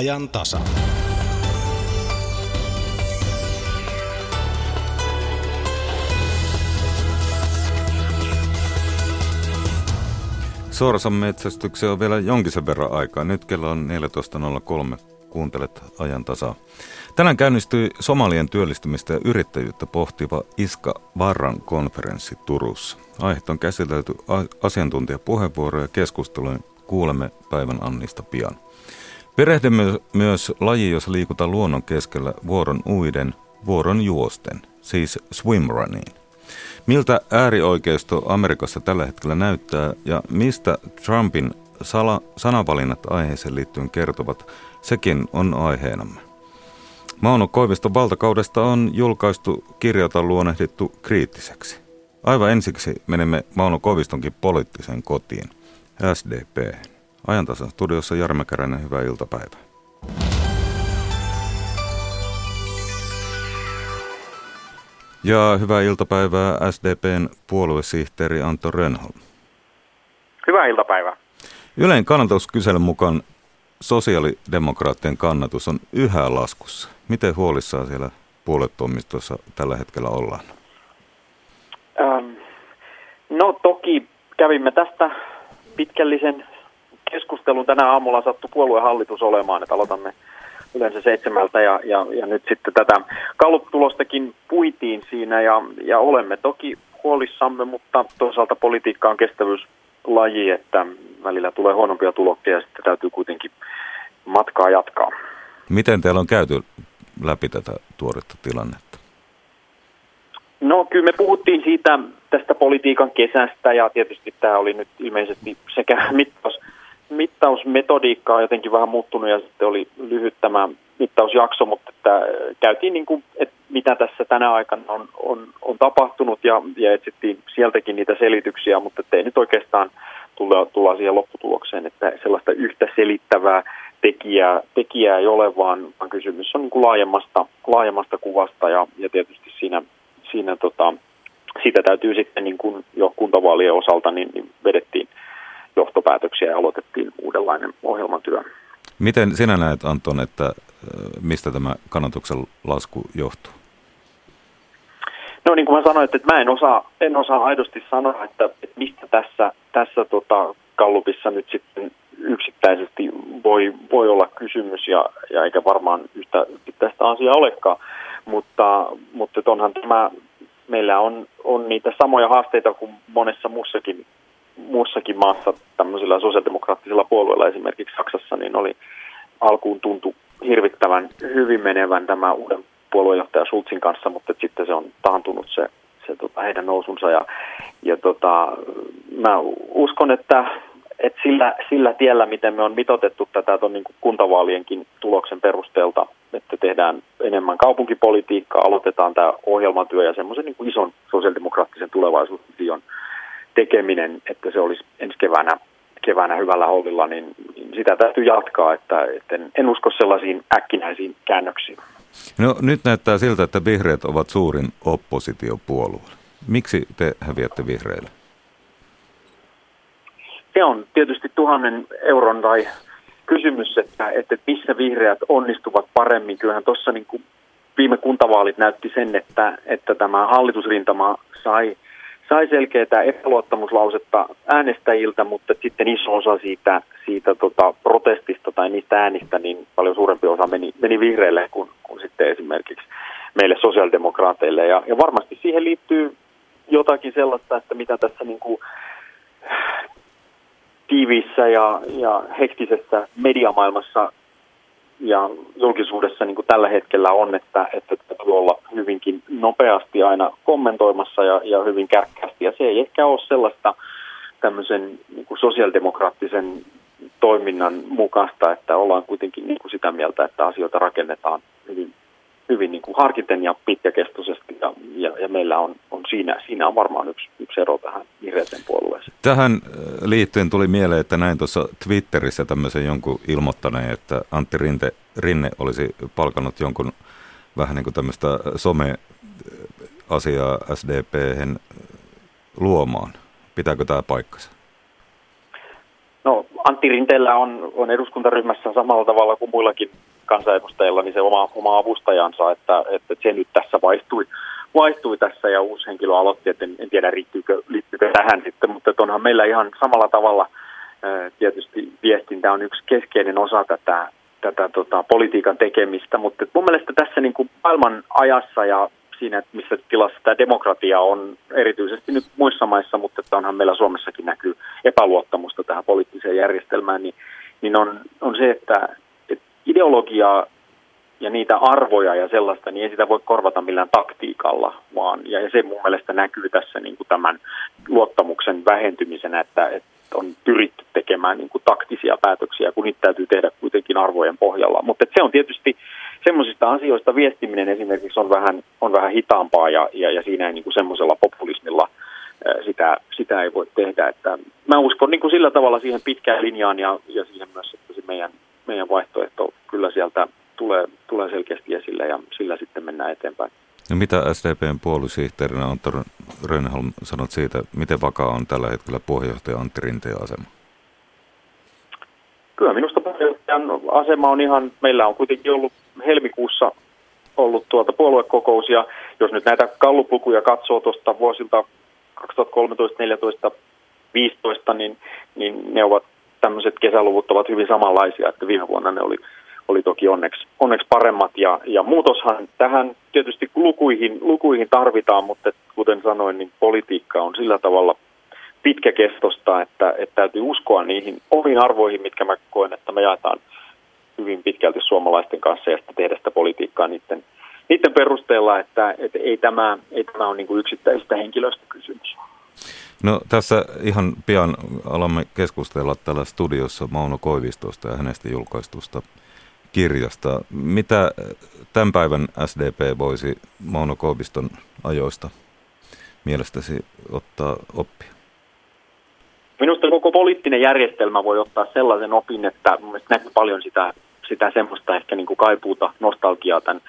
Ajan tasa. Sorsan metsästykseen on vielä jonkin sen verran aikaa. Nyt kello on 14.03. Kuuntelet ajan tasaa. Tänään käynnistyi Somalien työllistymistä ja yrittäjyyttä pohtiva Iska Varran konferenssi Turussa. Aiheet on käsitelty asiantuntijapuheenvuoroja ja keskustelujen kuulemme päivän Annista pian. Perehdymme myös laji, jossa liikutaan luonnon keskellä vuoron uiden, vuoron juosten, siis swimruniin. Miltä äärioikeisto Amerikassa tällä hetkellä näyttää ja mistä Trumpin sala, sanavalinnat aiheeseen liittyen kertovat, sekin on aiheenamme. Mauno Koiviston valtakaudesta on julkaistu kirjata luonnehdittu kriittiseksi. Aivan ensiksi menemme Mauno Koivistonkin poliittiseen kotiin, SDP. Ajantasan studiossa Jarme Käränen, hyvää iltapäivää. Ja hyvää iltapäivää SDPn puoluesihteeri Antto Rönholm. Hyvää iltapäivää. Ylein kannatuskyselyn mukaan sosiaalidemokraattien kannatus on yhä laskussa. Miten huolissaan siellä puoluetoimistossa tällä hetkellä ollaan? Ähm, no toki kävimme tästä pitkällisen keskustelun. Tänä aamulla sattu puoluehallitus olemaan, että aloitamme yleensä seitsemältä ja, ja, ja nyt sitten tätä kallutulostakin puitiin siinä ja, ja olemme toki huolissamme, mutta toisaalta politiikka on kestävyyslaji, että välillä tulee huonompia tuloksia ja sitten täytyy kuitenkin matkaa jatkaa. Miten teillä on käyty läpi tätä tuoretta tilannetta? No kyllä me puhuttiin siitä tästä politiikan kesästä ja tietysti tämä oli nyt ilmeisesti sekä mittaus, mittausmetodiikka on jotenkin vähän muuttunut ja sitten oli lyhyt tämä mittausjakso, mutta että käytiin niin kuin, että mitä tässä tänä aikana on, on, on tapahtunut ja, ja etsittiin sieltäkin niitä selityksiä, mutta ei nyt oikeastaan tulla, tulla siihen lopputulokseen, että sellaista yhtä selittävää tekijää, tekijää ei ole, vaan, kysymys on niin kuin laajemmasta, laajemmasta kuvasta ja, ja tietysti siinä, siinä tota, siitä täytyy sitten niin kuin jo kuntavaalien osalta niin, niin vedettiin johtopäätöksiä ja aloitettiin uudenlainen ohjelmatyö. Miten sinä näet Anton, että mistä tämä kannatuksen lasku johtuu? No niin kuin mä sanoin, että mä en osaa, en osaa aidosti sanoa, että, että mistä tässä, tässä tota, kallupissa nyt sitten yksittäisesti voi, voi olla kysymys ja, ja eikä varmaan yhtä tästä asiaa olekaan, mutta, mutta onhan tämä, meillä on, on niitä samoja haasteita kuin monessa muussakin, muussakin maassa tämmöisillä sosiaalidemokraattisilla puolueilla esimerkiksi Saksassa, niin oli alkuun tuntu hirvittävän hyvin menevän tämä uuden puoluejohtaja Schulzin kanssa, mutta sitten se on taantunut se, se tota, heidän nousunsa. Ja, ja tota, mä uskon, että että sillä, sillä tiellä, miten me on mitotettu tätä ton niin kuin kuntavaalienkin tuloksen perusteelta, että tehdään enemmän kaupunkipolitiikkaa, aloitetaan tämä ohjelmatyö ja semmoisen niin ison sosiaalidemokraattisen tulevaisuusvision tekeminen, että se olisi ensi keväänä, keväänä hyvällä hollilla, niin, sitä täytyy jatkaa, että, että en, en usko sellaisiin äkkinäisiin käännöksiin. No nyt näyttää siltä, että vihreät ovat suurin oppositiopuolue. Miksi te häviätte vihreille? se on tietysti tuhannen euron tai kysymys, että, että missä vihreät onnistuvat paremmin. Kyllähän tuossa niin viime kuntavaalit näytti sen, että, että tämä hallitusrintama sai, sai selkeää epäluottamuslausetta äänestäjiltä, mutta sitten iso osa siitä, siitä tota protestista tai niistä äänistä, niin paljon suurempi osa meni, meni vihreille kuin, kuin sitten esimerkiksi meille sosiaalidemokraateille. Ja, ja varmasti siihen liittyy jotakin sellaista, että mitä tässä niin kuin tiiviissä ja, ja hektisessä mediamaailmassa ja julkisuudessa niin kuin tällä hetkellä on, että, että täytyy olla hyvinkin nopeasti aina kommentoimassa ja, ja hyvin kärkkäästi. Ja se ei ehkä ole sellaista tämmöisen niin kuin sosiaalidemokraattisen toiminnan mukaista, että ollaan kuitenkin niin kuin sitä mieltä, että asioita rakennetaan hyvin hyvin niin kuin harkiten ja pitkäkestoisesti ja, ja, ja meillä on, on siinä, siinä on varmaan yksi, yksi ero tähän vihreäseen puolueeseen. Tähän äh, liittyen tuli mieleen, että näin tuossa Twitterissä tämmöisen jonkun ilmoittaneen, että Antti Rinte, Rinne olisi palkannut jonkun vähän niin kuin tämmöistä some-asiaa SDP luomaan. Pitääkö tämä paikkansa? No Antti Rinteellä on, on eduskuntaryhmässä samalla tavalla kuin muillakin kansanedustajilla niin se oma, oma avustajansa, että, että se nyt tässä vaihtui, vaihtui tässä ja uusi henkilö aloitti, että en, en tiedä riittyykö, liittyykö tähän sitten, mutta onhan meillä ihan samalla tavalla tietysti viestintä on yksi keskeinen osa tätä, tätä tota, politiikan tekemistä, mutta mun mielestä tässä niin kuin maailman ajassa ja siinä, että missä tilassa tämä demokratia on erityisesti nyt muissa maissa, mutta että onhan meillä Suomessakin näkyy epäluottamusta tähän poliittiseen järjestelmään, niin, niin on, on se, että ideologiaa ja niitä arvoja ja sellaista, niin ei sitä voi korvata millään taktiikalla, vaan ja se mun mielestä näkyy tässä niin kuin tämän luottamuksen vähentymisenä, että, että on pyritty tekemään niin kuin taktisia päätöksiä, kun niitä täytyy tehdä kuitenkin arvojen pohjalla. Mutta se on tietysti semmoisista asioista viestiminen esimerkiksi on vähän, on vähän hitaampaa ja, ja, ja siinä ei niin semmoisella populismilla sitä, sitä ei voi tehdä. Että mä uskon niin kuin sillä tavalla siihen pitkään linjaan ja, ja siihen myös, että se meidän, meidän vaihtoehto kyllä sieltä tulee, tulee selkeästi esille ja sillä sitten mennään eteenpäin. No mitä SDPn puoluesihteerinä Antto Rönholm sanot siitä, miten vakaa on tällä hetkellä puheenjohtaja Antti Rinteen asema? Kyllä minusta puheenjohtajan asema on ihan, meillä on kuitenkin ollut helmikuussa ollut tuota puoluekokous ja jos nyt näitä kalluplukuja katsoo tuosta vuosilta 2013, 14, 15, niin, niin ne ovat tämmöiset kesäluvut ovat hyvin samanlaisia, että viime vuonna ne oli oli toki onneksi, onneksi paremmat. Ja, ja muutoshan tähän tietysti lukuihin, lukuihin tarvitaan, mutta kuten sanoin, niin politiikka on sillä tavalla pitkäkestosta, että, että täytyy uskoa niihin omiin arvoihin, mitkä mä koen, että me jaetaan hyvin pitkälti suomalaisten kanssa ja tehdä sitä politiikkaa niiden, niiden perusteella, että, että ei, tämä, ei tämä ole niin kuin yksittäisistä henkilöistä kysymys. No tässä ihan pian alamme keskustella täällä studiossa Mauno Koivistosta ja hänestä julkaistusta kirjasta. Mitä tämän päivän SDP voisi Mauno Koiviston ajoista mielestäsi ottaa oppia? Minusta koko poliittinen järjestelmä voi ottaa sellaisen opin, että näkyy paljon sitä, sitä semmoista ehkä niin kuin kaipuuta, nostalgiaa tämän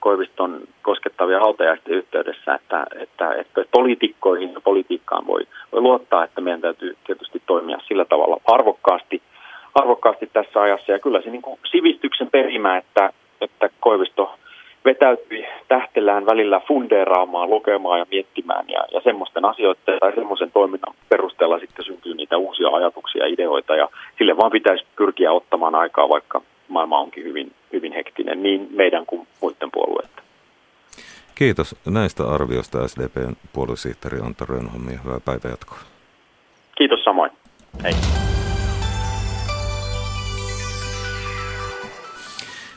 Koiviston koskettavia hautajaisten yhteydessä, että, että, että poliitikkoihin ja politiikkaan voi, voi luottaa, että meidän täytyy tietysti toimia sillä tavalla arvokkaasti, arvokkaasti tässä ajassa. Ja kyllä se niin kuin sivistyksen perimä, että, että Koivisto vetäytyi tähtelään välillä fundeeraamaan, lukemaan ja miettimään ja, ja semmoisten asioiden tai semmoisen toiminnan perusteella sitten syntyy niitä uusia ajatuksia ja ideoita ja sille vaan pitäisi pyrkiä ottamaan aikaa, vaikka maailma onkin hyvin, hyvin hektinen niin meidän kuin muiden puolueiden. Kiitos näistä arvioista SDPn puoluesihteeri Antta Rönholm ja hyvää päivänjatkoa. Kiitos samoin. Hei.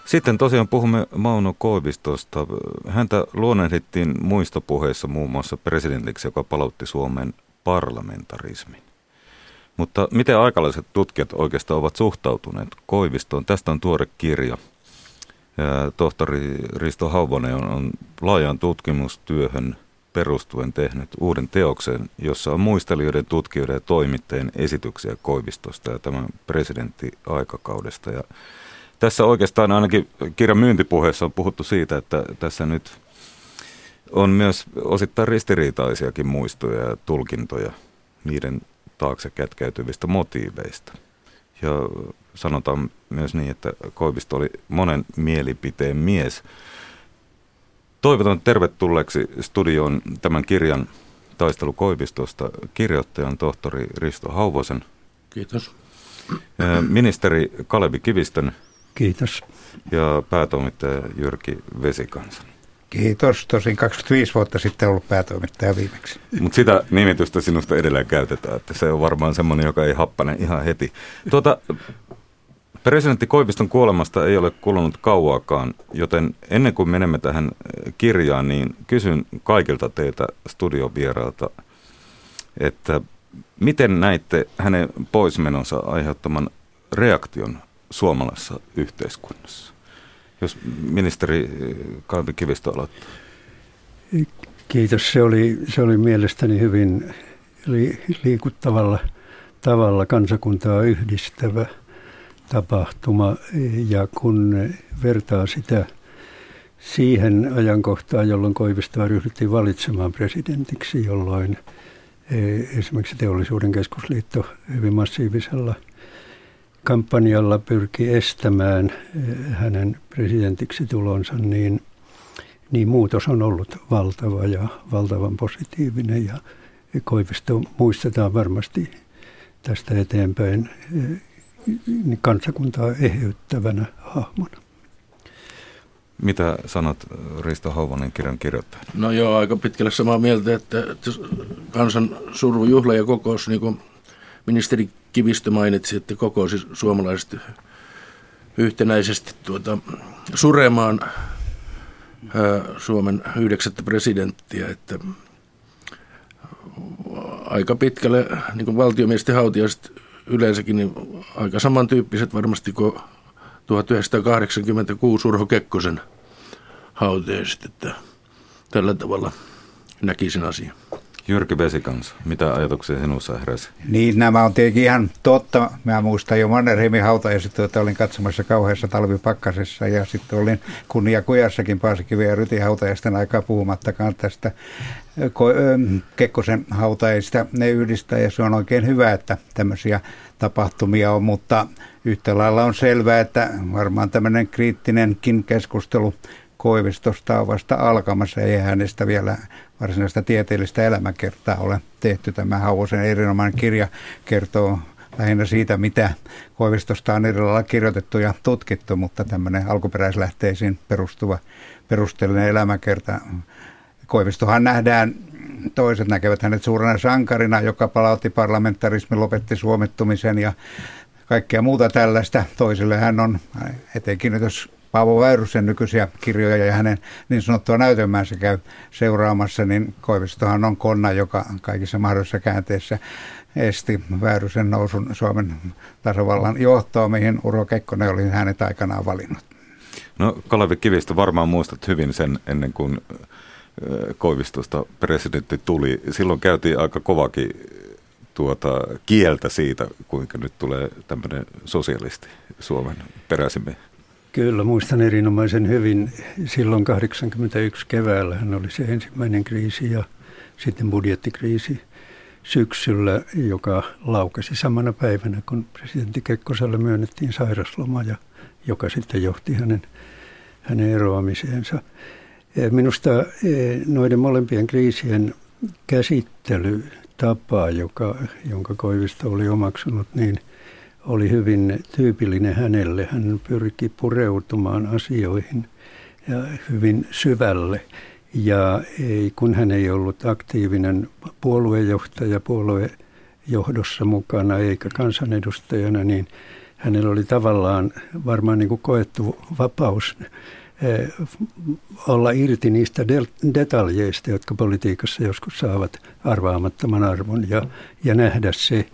Sitten tosiaan puhumme Mauno Koivistosta. Häntä luonnehdittiin muistopuheissa muun muassa presidentiksi, joka palautti Suomen parlamentarismin. Mutta miten aikalaiset tutkijat oikeastaan ovat suhtautuneet Koivistoon? Tästä on tuore kirja. Ja tohtori Risto Hauvonen on, on laajan tutkimustyöhön perustuen tehnyt uuden teoksen, jossa on muistelijoiden, tutkijoiden ja toimittajien esityksiä Koivistosta ja tämän presidentti-aikakaudesta. Ja tässä oikeastaan ainakin kirjan myyntipuheessa on puhuttu siitä, että tässä nyt on myös osittain ristiriitaisiakin muistoja ja tulkintoja niiden taakse kätkäytyvistä motiiveista. Ja sanotaan myös niin, että Koivisto oli monen mielipiteen mies. Toivotan tervetulleeksi studioon tämän kirjan taistelu Koivistosta kirjoittajan tohtori Risto Hauvosen. Kiitos. Ministeri Kalevi Kivistön Kiitos. Ja päätoimittaja Jyrki Vesikansan. Kiitos. Tosin 25 vuotta sitten ollut päätoimittaja viimeksi. Mutta sitä nimitystä sinusta edelleen käytetään, että se on varmaan semmoinen, joka ei happane ihan heti. Tuota, presidentti Koiviston kuolemasta ei ole kulunut kauaakaan, joten ennen kuin menemme tähän kirjaan, niin kysyn kaikilta teitä studion vierailta, että miten näitte hänen poismenonsa aiheuttaman reaktion suomalaisessa yhteiskunnassa? Jos ministeri Kalvi Kivistö aloittaa. Kiitos. Se oli, se oli mielestäni hyvin li, liikuttavalla tavalla kansakuntaa yhdistävä tapahtuma. Ja kun vertaa sitä siihen ajankohtaan, jolloin Koivistoa ryhdyttiin valitsemaan presidentiksi, jolloin e, esimerkiksi teollisuuden keskusliitto hyvin massiivisella – kampanjalla pyrki estämään hänen presidentiksi tulonsa, niin, niin muutos on ollut valtava ja valtavan positiivinen. Ja Koivisto muistetaan varmasti tästä eteenpäin kansakuntaa eheyttävänä hahmona. Mitä sanot Risto Hauvonen kirjan kirjoittaja? No joo, aika pitkälle samaa mieltä, että, kansan juhla ja kokous, niin kuin ministeri Kivistö mainitsi, että kokousi suomalaiset yhtenäisesti tuota, suremaan ää, Suomen yhdeksättä presidenttiä, että aika pitkälle niin kuin valtiomiesten hautiaiset yleensäkin niin aika samantyyppiset varmasti kuin 1986 Urho Kekkosen hauteiset, että tällä tavalla näkisin asian. Jyrki Vesikans, mitä ajatuksia sinussa heräsi? Niin, nämä on tietenkin ihan totta. Mä muistan jo Mannerheimin hautajaiset, että olin katsomassa kauheassa talvipakkasessa ja sitten olin kunnia kujassakin Paasikiven ja Ryti hautajaisten aikaa puhumattakaan tästä Kekkosen hautajaista. Ne yhdistää ja se on oikein hyvä, että tämmöisiä tapahtumia on, mutta yhtä lailla on selvää, että varmaan tämmöinen kriittinenkin keskustelu Koivistosta on vasta alkamassa. Ei hänestä vielä varsinaista tieteellistä elämäkertaa ole tehty. Tämä Hauosen erinomainen kirja kertoo lähinnä siitä, mitä Koivistosta on eri kirjoitettu ja tutkittu, mutta tämmöinen alkuperäislähteisiin perustuva perusteellinen elämäkerta. Koivistohan nähdään, toiset näkevät hänet suurena sankarina, joka palautti parlamentarismin, lopetti suomittumisen ja kaikkea muuta tällaista. Toisille hän on, etenkin jos Paavo Väyrysen nykyisiä kirjoja ja hänen niin sanottua näytelmäänsä käy seuraamassa, niin Koivistohan on konna, joka kaikissa mahdollisissa käänteissä esti Väyrysen nousun Suomen tasavallan johtoon, mihin Uro Kekkonen oli hänet aikanaan valinnut. No Kalevi Kivistä varmaan muistat hyvin sen ennen kuin Koivistosta presidentti tuli. Silloin käytiin aika kovakin tuota, kieltä siitä, kuinka nyt tulee tämmöinen sosialisti Suomen peräisimmin. Kyllä, muistan erinomaisen hyvin. Silloin 81 keväällä hän oli se ensimmäinen kriisi ja sitten budjettikriisi syksyllä, joka laukasi samana päivänä, kun presidentti Kekkoselle myönnettiin sairasloma ja joka sitten johti hänen, hänen eroamiseensa. Minusta e, noiden molempien kriisien käsittelytapa, joka, jonka Koivisto oli omaksunut, niin – oli hyvin tyypillinen hänelle. Hän pyrki pureutumaan asioihin ja hyvin syvälle. Ja ei, kun hän ei ollut aktiivinen puoluejohtaja puoluejohdossa mukana eikä kansanedustajana, niin hänellä oli tavallaan varmaan niin kuin koettu vapaus eh, olla irti niistä detaljeista, jotka politiikassa joskus saavat arvaamattoman arvon ja, ja nähdä se,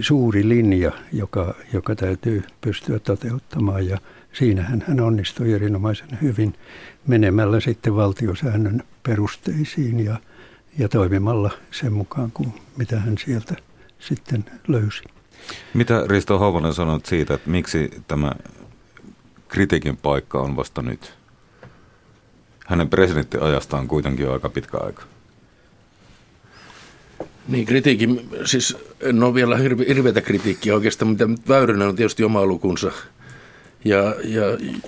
suuri linja, joka, joka täytyy pystyä toteuttamaan ja siinähän hän onnistui erinomaisen hyvin menemällä sitten valtiosäännön perusteisiin ja, ja toimimalla sen mukaan kuin mitä hän sieltä sitten löysi. Mitä Risto Hauvonen sanot siitä, että miksi tämä kritiikin paikka on vasta nyt? Hänen presidenttiajastaan kuitenkin jo aika pitkä aika. Niin, kritiikin, siis en ole vielä hirve, hirveätä kritiikkiä oikeastaan, mitä Väyrynen on tietysti oma lukunsa. Ja, ja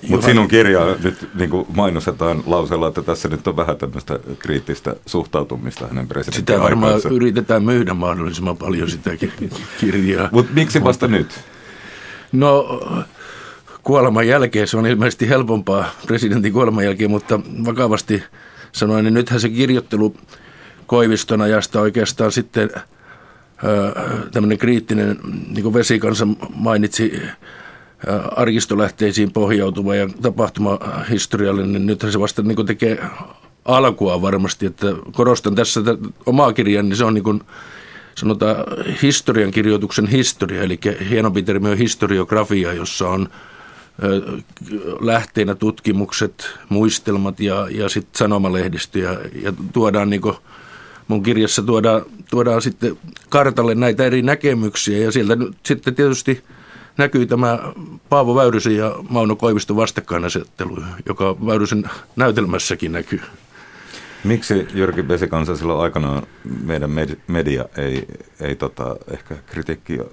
Mutta sinun kirjaa nyt niin kuin mainostetaan lauseella, että tässä nyt on vähän tämmöistä kriittistä suhtautumista hänen presidenttiin Sitä varmaan aikaansa. yritetään myydä mahdollisimman paljon sitäkin kirjaa. Mutta miksi vasta nyt? No kuoleman jälkeen se on ilmeisesti helpompaa presidentin kuoleman jälkeen, mutta vakavasti sanoen, niin nythän se kirjoittelu Koiviston ajasta oikeastaan sitten tämmöinen kriittinen, niin kuin Vesikansa mainitsi, arkistolähteisiin pohjautuva ja tapahtumahistoriallinen, niin nythän se vasta niin tekee alkua varmasti, että korostan tässä omaa kirjan, niin se on niin kuin, sanotaan historian kirjoituksen historia, eli hienompi termi on historiografia, jossa on lähteinä tutkimukset, muistelmat ja, ja sitten sanomalehdistö. Ja, ja tuodaan niin mun kirjassa tuodaan, tuodaan sitten kartalle näitä eri näkemyksiä ja sieltä nyt sitten tietysti näkyy tämä Paavo Väyrysen ja Mauno Koiviston vastakkainasettelu, joka Väyrysen näytelmässäkin näkyy. Miksi Jyrki Vesikansa silloin aikanaan meidän media ei, ei tota, ehkä kritiikkiä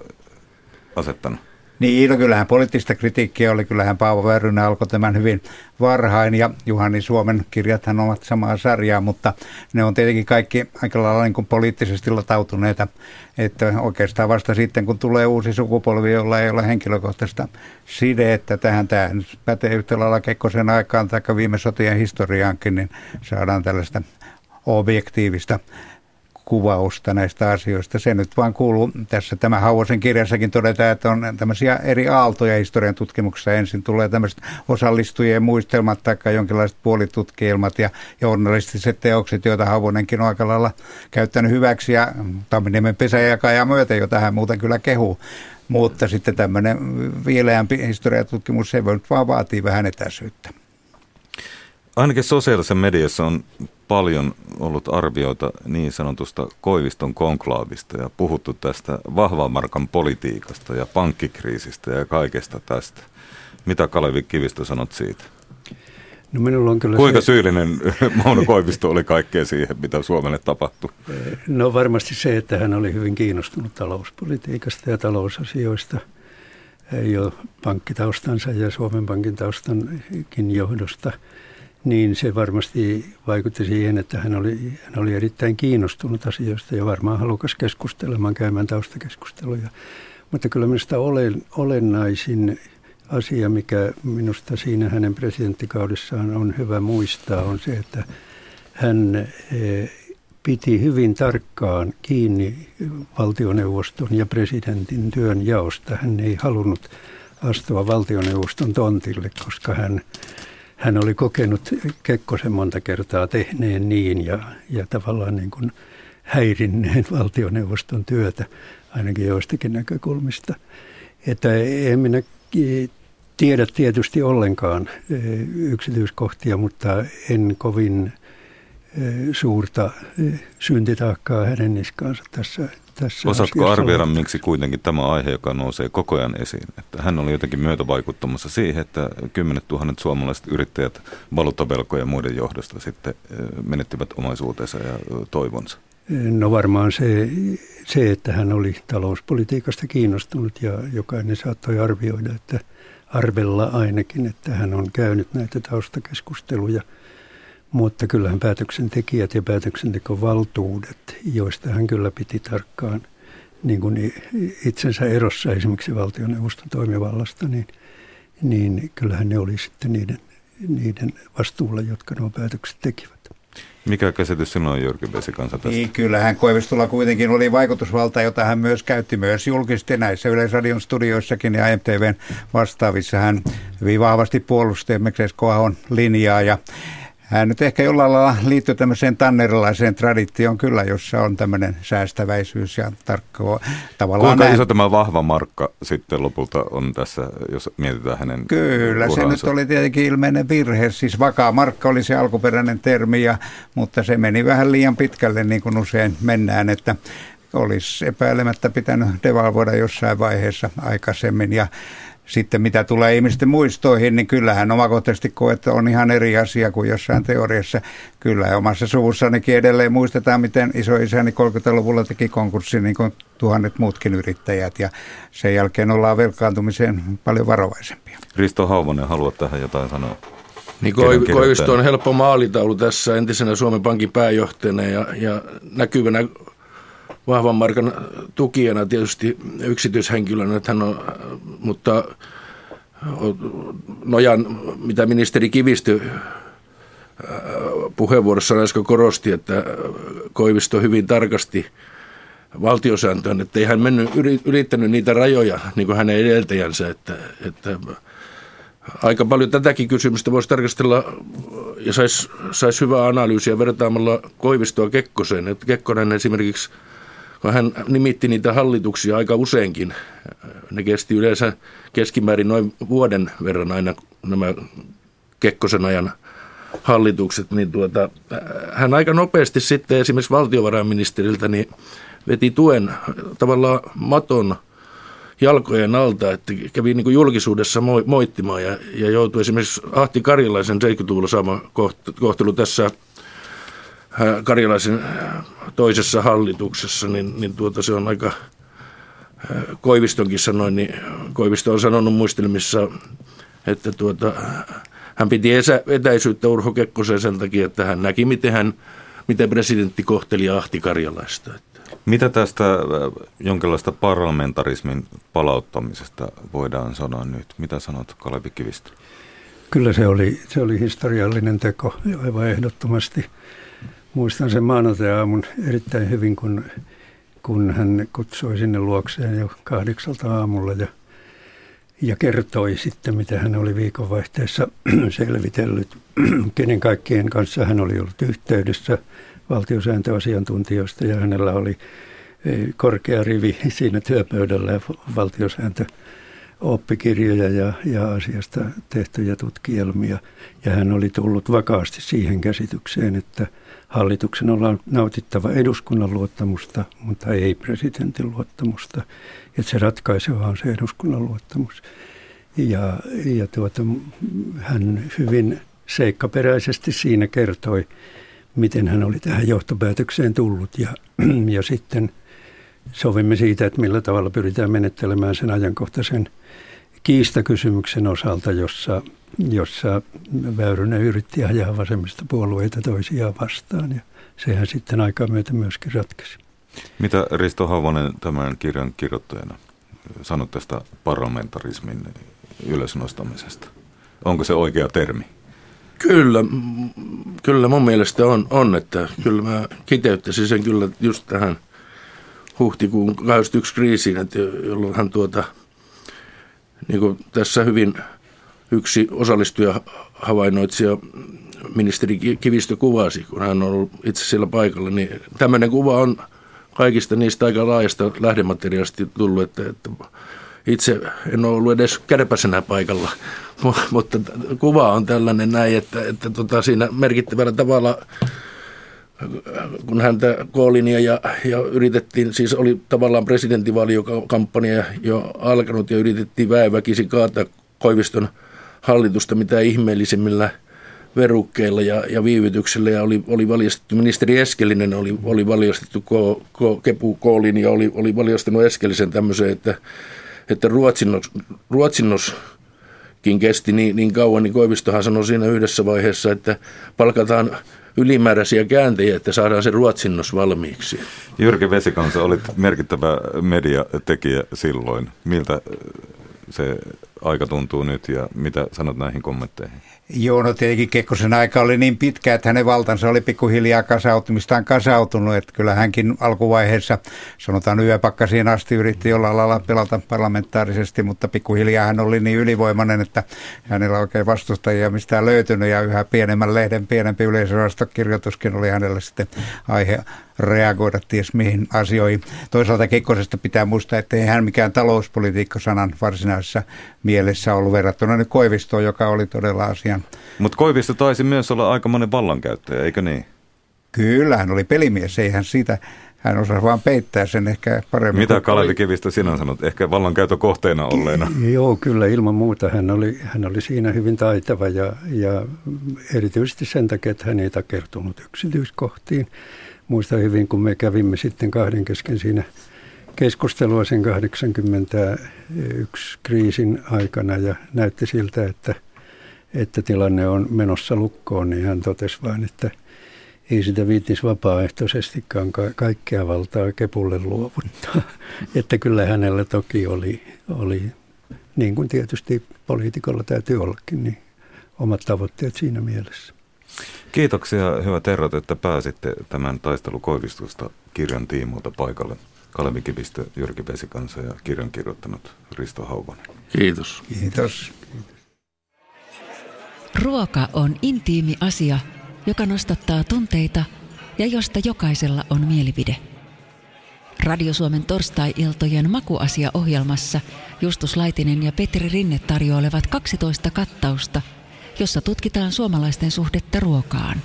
asettanut? Niin, no kyllähän poliittista kritiikkiä oli. Kyllähän Paavo Väyrynen alkoi tämän hyvin varhain ja Juhani Suomen kirjathan ovat samaa sarjaa, mutta ne on tietenkin kaikki aika lailla niin kuin poliittisesti latautuneita. Että oikeastaan vasta sitten, kun tulee uusi sukupolvi, jolla ei ole henkilökohtaista sidettä tähän, tämä pätee yhtä lailla Kekkosen aikaan tai viime sotien historiaankin, niin saadaan tällaista objektiivista kuvausta näistä asioista. Se nyt vaan kuuluu tässä tämä Hauosen kirjassakin todetaan, että on tämmöisiä eri aaltoja historian tutkimuksessa. Ensin tulee tämmöiset osallistujien muistelmat tai jonkinlaiset puolitutkielmat ja journalistiset teokset, joita Hauvonenkin on aika lailla käyttänyt hyväksi ja Tamminiemen pesäjakaja myöten, jota hän muuten kyllä kehuu. Mutta sitten tämmöinen viileämpi historiatutkimus, se voi nyt vaan vaatii vähän etäisyyttä. Ainakin sosiaalisessa mediassa on paljon ollut arvioita niin sanotusta Koiviston konklaavista ja puhuttu tästä vahvan markan politiikasta ja pankkikriisistä ja kaikesta tästä. Mitä Kalevi Kivistö sanot siitä? No minulla on kyllä Kuinka se... syyllinen Mauno Koivisto oli kaikkeen siihen, mitä Suomelle tapahtui? No varmasti se, että hän oli hyvin kiinnostunut talouspolitiikasta ja talousasioista jo pankkitaustansa ja Suomen Pankin taustankin johdosta – niin se varmasti vaikutti siihen, että hän oli, hän oli erittäin kiinnostunut asioista ja varmaan halukas keskustelemaan, käymään taustakeskusteluja. Mutta kyllä minusta olen, olennaisin asia, mikä minusta siinä hänen presidenttikaudessaan on hyvä muistaa, on se, että hän eh, piti hyvin tarkkaan kiinni valtioneuvoston ja presidentin työn jaosta. Hän ei halunnut astua valtioneuvoston tontille, koska hän hän oli kokenut Kekkosen monta kertaa tehneen niin ja, ja tavallaan niin kuin häirinneen valtioneuvoston työtä ainakin joistakin näkökulmista. Että en minä tiedä tietysti ollenkaan e, yksityiskohtia, mutta en kovin suurta e, syntitaakkaa hänen niskaansa tässä tässä Osaatko arvioida, miksi kuitenkin tämä aihe, joka nousee koko ajan esiin, että hän oli jotenkin myötävaikuttamassa siihen, että kymmenet tuhannet suomalaiset yrittäjät valuuttavelkojen ja muiden johdosta sitten menettivät omaisuutensa ja toivonsa? No varmaan se, se, että hän oli talouspolitiikasta kiinnostunut ja jokainen saattoi arvioida, että arvella ainakin, että hän on käynyt näitä taustakeskusteluja – mutta kyllähän päätöksentekijät ja päätöksentekovaltuudet, joista hän kyllä piti tarkkaan niin kuin itsensä erossa esimerkiksi valtioneuvoston toimivallasta, niin, niin kyllähän ne oli sitten niiden, niiden vastuulla, jotka nuo päätökset tekivät. Mikä käsitys sinulla on Jyrki Vesikansa tästä? Niin, kyllähän Koivistolla kuitenkin oli vaikutusvalta, jota hän myös käytti myös julkisesti näissä Yleisradion studioissakin ja MTVn vastaavissa. Hän hyvin vahvasti puolusti esimerkiksi linjaa ja hän nyt ehkä jollain lailla liittyy tämmöiseen tannerilaiseen traditioon kyllä, jossa on tämmöinen säästäväisyys ja tarkka tavallaan... Kuinka näin. iso tämä vahva markka sitten lopulta on tässä, jos mietitään hänen Kyllä, uransa. se nyt oli tietenkin ilmeinen virhe. Siis vakaa markka oli se alkuperäinen termi, ja, mutta se meni vähän liian pitkälle niin kuin usein mennään, että olisi epäilemättä pitänyt devalvoida jossain vaiheessa aikaisemmin. Ja sitten mitä tulee ihmisten muistoihin, niin kyllähän omakohtaisesti että on ihan eri asia kuin jossain teoriassa. Kyllä omassa suvussanikin edelleen muistetaan, miten isoisäni 30-luvulla teki konkurssin niin kuin tuhannet muutkin yrittäjät ja sen jälkeen ollaan velkaantumiseen paljon varovaisempia. Risto Hauvonen, haluat tähän jotain sanoa? Niin Koivisto on helppo maalitaulu tässä entisenä Suomen Pankin pääjohtajana ja, ja näkyvänä vahvan markan tukijana tietysti yksityishenkilönä, hän on, mutta nojan, mitä ministeri Kivistö äh, puheenvuorossa äsken korosti, että Koivisto hyvin tarkasti valtiosääntöön, että ei hän mennyt, ylittänyt niitä rajoja niin kuin hänen edeltäjänsä, että, että aika paljon tätäkin kysymystä voisi tarkastella ja saisi sais hyvää analyysiä vertaamalla Koivistoa Kekkoseen. Että Kekkonen esimerkiksi – kun hän nimitti niitä hallituksia aika useinkin. Ne kesti yleensä keskimäärin noin vuoden verran aina nämä Kekkosen ajan hallitukset, niin tuota, hän aika nopeasti sitten esimerkiksi valtiovarainministeriltä niin veti tuen tavallaan maton jalkojen alta, että kävi niin kuin julkisuudessa moittimaan ja, ja joutui esimerkiksi Ahti Karjalaisen 70-luvulla saama kohtelu tässä Karjalaisen toisessa hallituksessa, niin, niin tuota, se on aika, Koivistonkin sanoi, niin Koivisto on sanonut muistelmissa, että tuota, hän piti etäisyyttä Urho Kekkoseen sen takia, että hän näki, miten, hän, miten presidentti kohteli Ahti Karjalaista. Mitä tästä jonkinlaista parlamentarismin palauttamisesta voidaan sanoa nyt? Mitä sanot Kalevi Kivistö? Kyllä se oli, se oli historiallinen teko aivan ehdottomasti. Muistan sen maanantai-aamun erittäin hyvin, kun, kun hän kutsui sinne luokseen jo kahdeksalta aamulla ja, ja kertoi sitten, mitä hän oli viikonvaihteessa selvitellyt, kenen kaikkien kanssa hän oli ollut yhteydessä valtiosääntöasiantuntijoista ja hänellä oli e, korkea rivi siinä työpöydällä ja valtiosääntö oppikirjoja ja, ja asiasta tehtyjä tutkielmia. Ja hän oli tullut vakaasti siihen käsitykseen, että hallituksen on nautittava eduskunnan luottamusta, mutta ei presidentin luottamusta. Että se ratkaiseva on se eduskunnan luottamus. Ja, ja tuota, hän hyvin seikkaperäisesti siinä kertoi, miten hän oli tähän johtopäätökseen tullut. Ja, ja sitten sovimme siitä, että millä tavalla pyritään menettelemään sen ajankohtaisen kiistakysymyksen osalta, jossa, jossa Väyrynen yritti ajaa vasemmista puolueita toisiaan vastaan ja sehän sitten aikaa myötä myöskin ratkesi. Mitä Risto Havonen tämän kirjan kirjoittajana sanoi tästä parlamentarismin ylösnostamisesta? Onko se oikea termi? Kyllä, kyllä mun mielestä on, on että kyllä mä kiteyttäisin sen kyllä just tähän huhtikuun 21 kriisiin, että jolloin hän tuota – niin kuin tässä hyvin yksi osallistuja havainnoitsija ministeri Kivistö kuvasi, kun hän on ollut itse siellä paikalla, niin tämmöinen kuva on kaikista niistä aika laajasta lähdemateriaalista tullut, että, että itse en ole ollut edes kärpäsenä paikalla, mutta kuva on tällainen näin, että, että tota siinä merkittävällä tavalla kun häntä koolinia ja, ja yritettiin, siis oli tavallaan presidentinvaaliokampanja jo alkanut ja yritettiin väeväkisin kaataa Koiviston hallitusta mitä ihmeellisimmillä verukkeilla ja, ja viivytyksellä ja oli, oli valjastettu, ministeri Eskelinen oli, oli valjastettu, ko, ko, Kepu Koolin ja oli, oli valjastanut Eskelisen tämmöiseen, että, että ruotsinnos, ruotsinnoskin kesti niin, niin kauan, niin Koivistohan sanoi siinä yhdessä vaiheessa, että palkataan ylimääräisiä kääntäjiä, että saadaan se ruotsinnos valmiiksi. Jyrki Vesikansa, olit merkittävä mediatekijä silloin. Miltä se aika tuntuu nyt ja mitä sanot näihin kommentteihin? Joo, no tietenkin Kekkosen aika oli niin pitkä, että hänen valtansa oli pikkuhiljaa kasautumistaan kasautunut. Että kyllä hänkin alkuvaiheessa, sanotaan yöpakkasiin asti, yritti jollain lailla pelata parlamentaarisesti, mutta pikkuhiljaa hän oli niin ylivoimainen, että hänellä oikein vastustajia mistään löytynyt ja yhä pienemmän lehden pienempi yleisöastokirjoituskin oli hänelle sitten aihe reagoida ties mihin asioihin. Toisaalta Kekkosesta pitää muistaa, että ei hän mikään talouspolitiikko-sanan varsinaisessa mielessä ollut verrattuna nyt Koivistoon, joka oli todella asian. Mutta Koivisto taisi myös olla aika monen vallankäyttäjä, eikö niin? Kyllä, hän oli pelimies, ei hän siitä, hän osasi vaan peittää sen ehkä paremmin. Mitä Kalevi Kivistä sinä sanot, ehkä vallankäytön kohteena olleena? Joo, kyllä ilman muuta hän oli, hän oli siinä hyvin taitava ja, ja erityisesti sen takia, että hän ei takertunut yksityiskohtiin. Muistan hyvin, kun me kävimme sitten kahden kesken siinä keskustelua sen 81 kriisin aikana ja näytti siltä, että, että tilanne on menossa lukkoon, niin hän totesi vain, että ei sitä viittisi vapaaehtoisestikaan ka- kaikkea valtaa kepulle luovuttaa. että kyllä hänellä toki oli, oli, niin kuin tietysti poliitikolla täytyy ollakin, niin omat tavoitteet siinä mielessä. Kiitoksia hyvät herrat, että pääsitte tämän taistelukoivistusta kirjan tiimoilta paikalle. Kalevi Kivistö, Jyrki Vesikansa ja kirjan kirjoittanut Risto Hauvonen. Kiitos. Kiitos. Ruoka on intiimi asia, joka nostattaa tunteita ja josta jokaisella on mielipide. Radio Suomen torstai-iltojen makuasia-ohjelmassa Justus Laitinen ja Petri Rinne tarjoilevat 12 kattausta, jossa tutkitaan suomalaisten suhdetta ruokaan.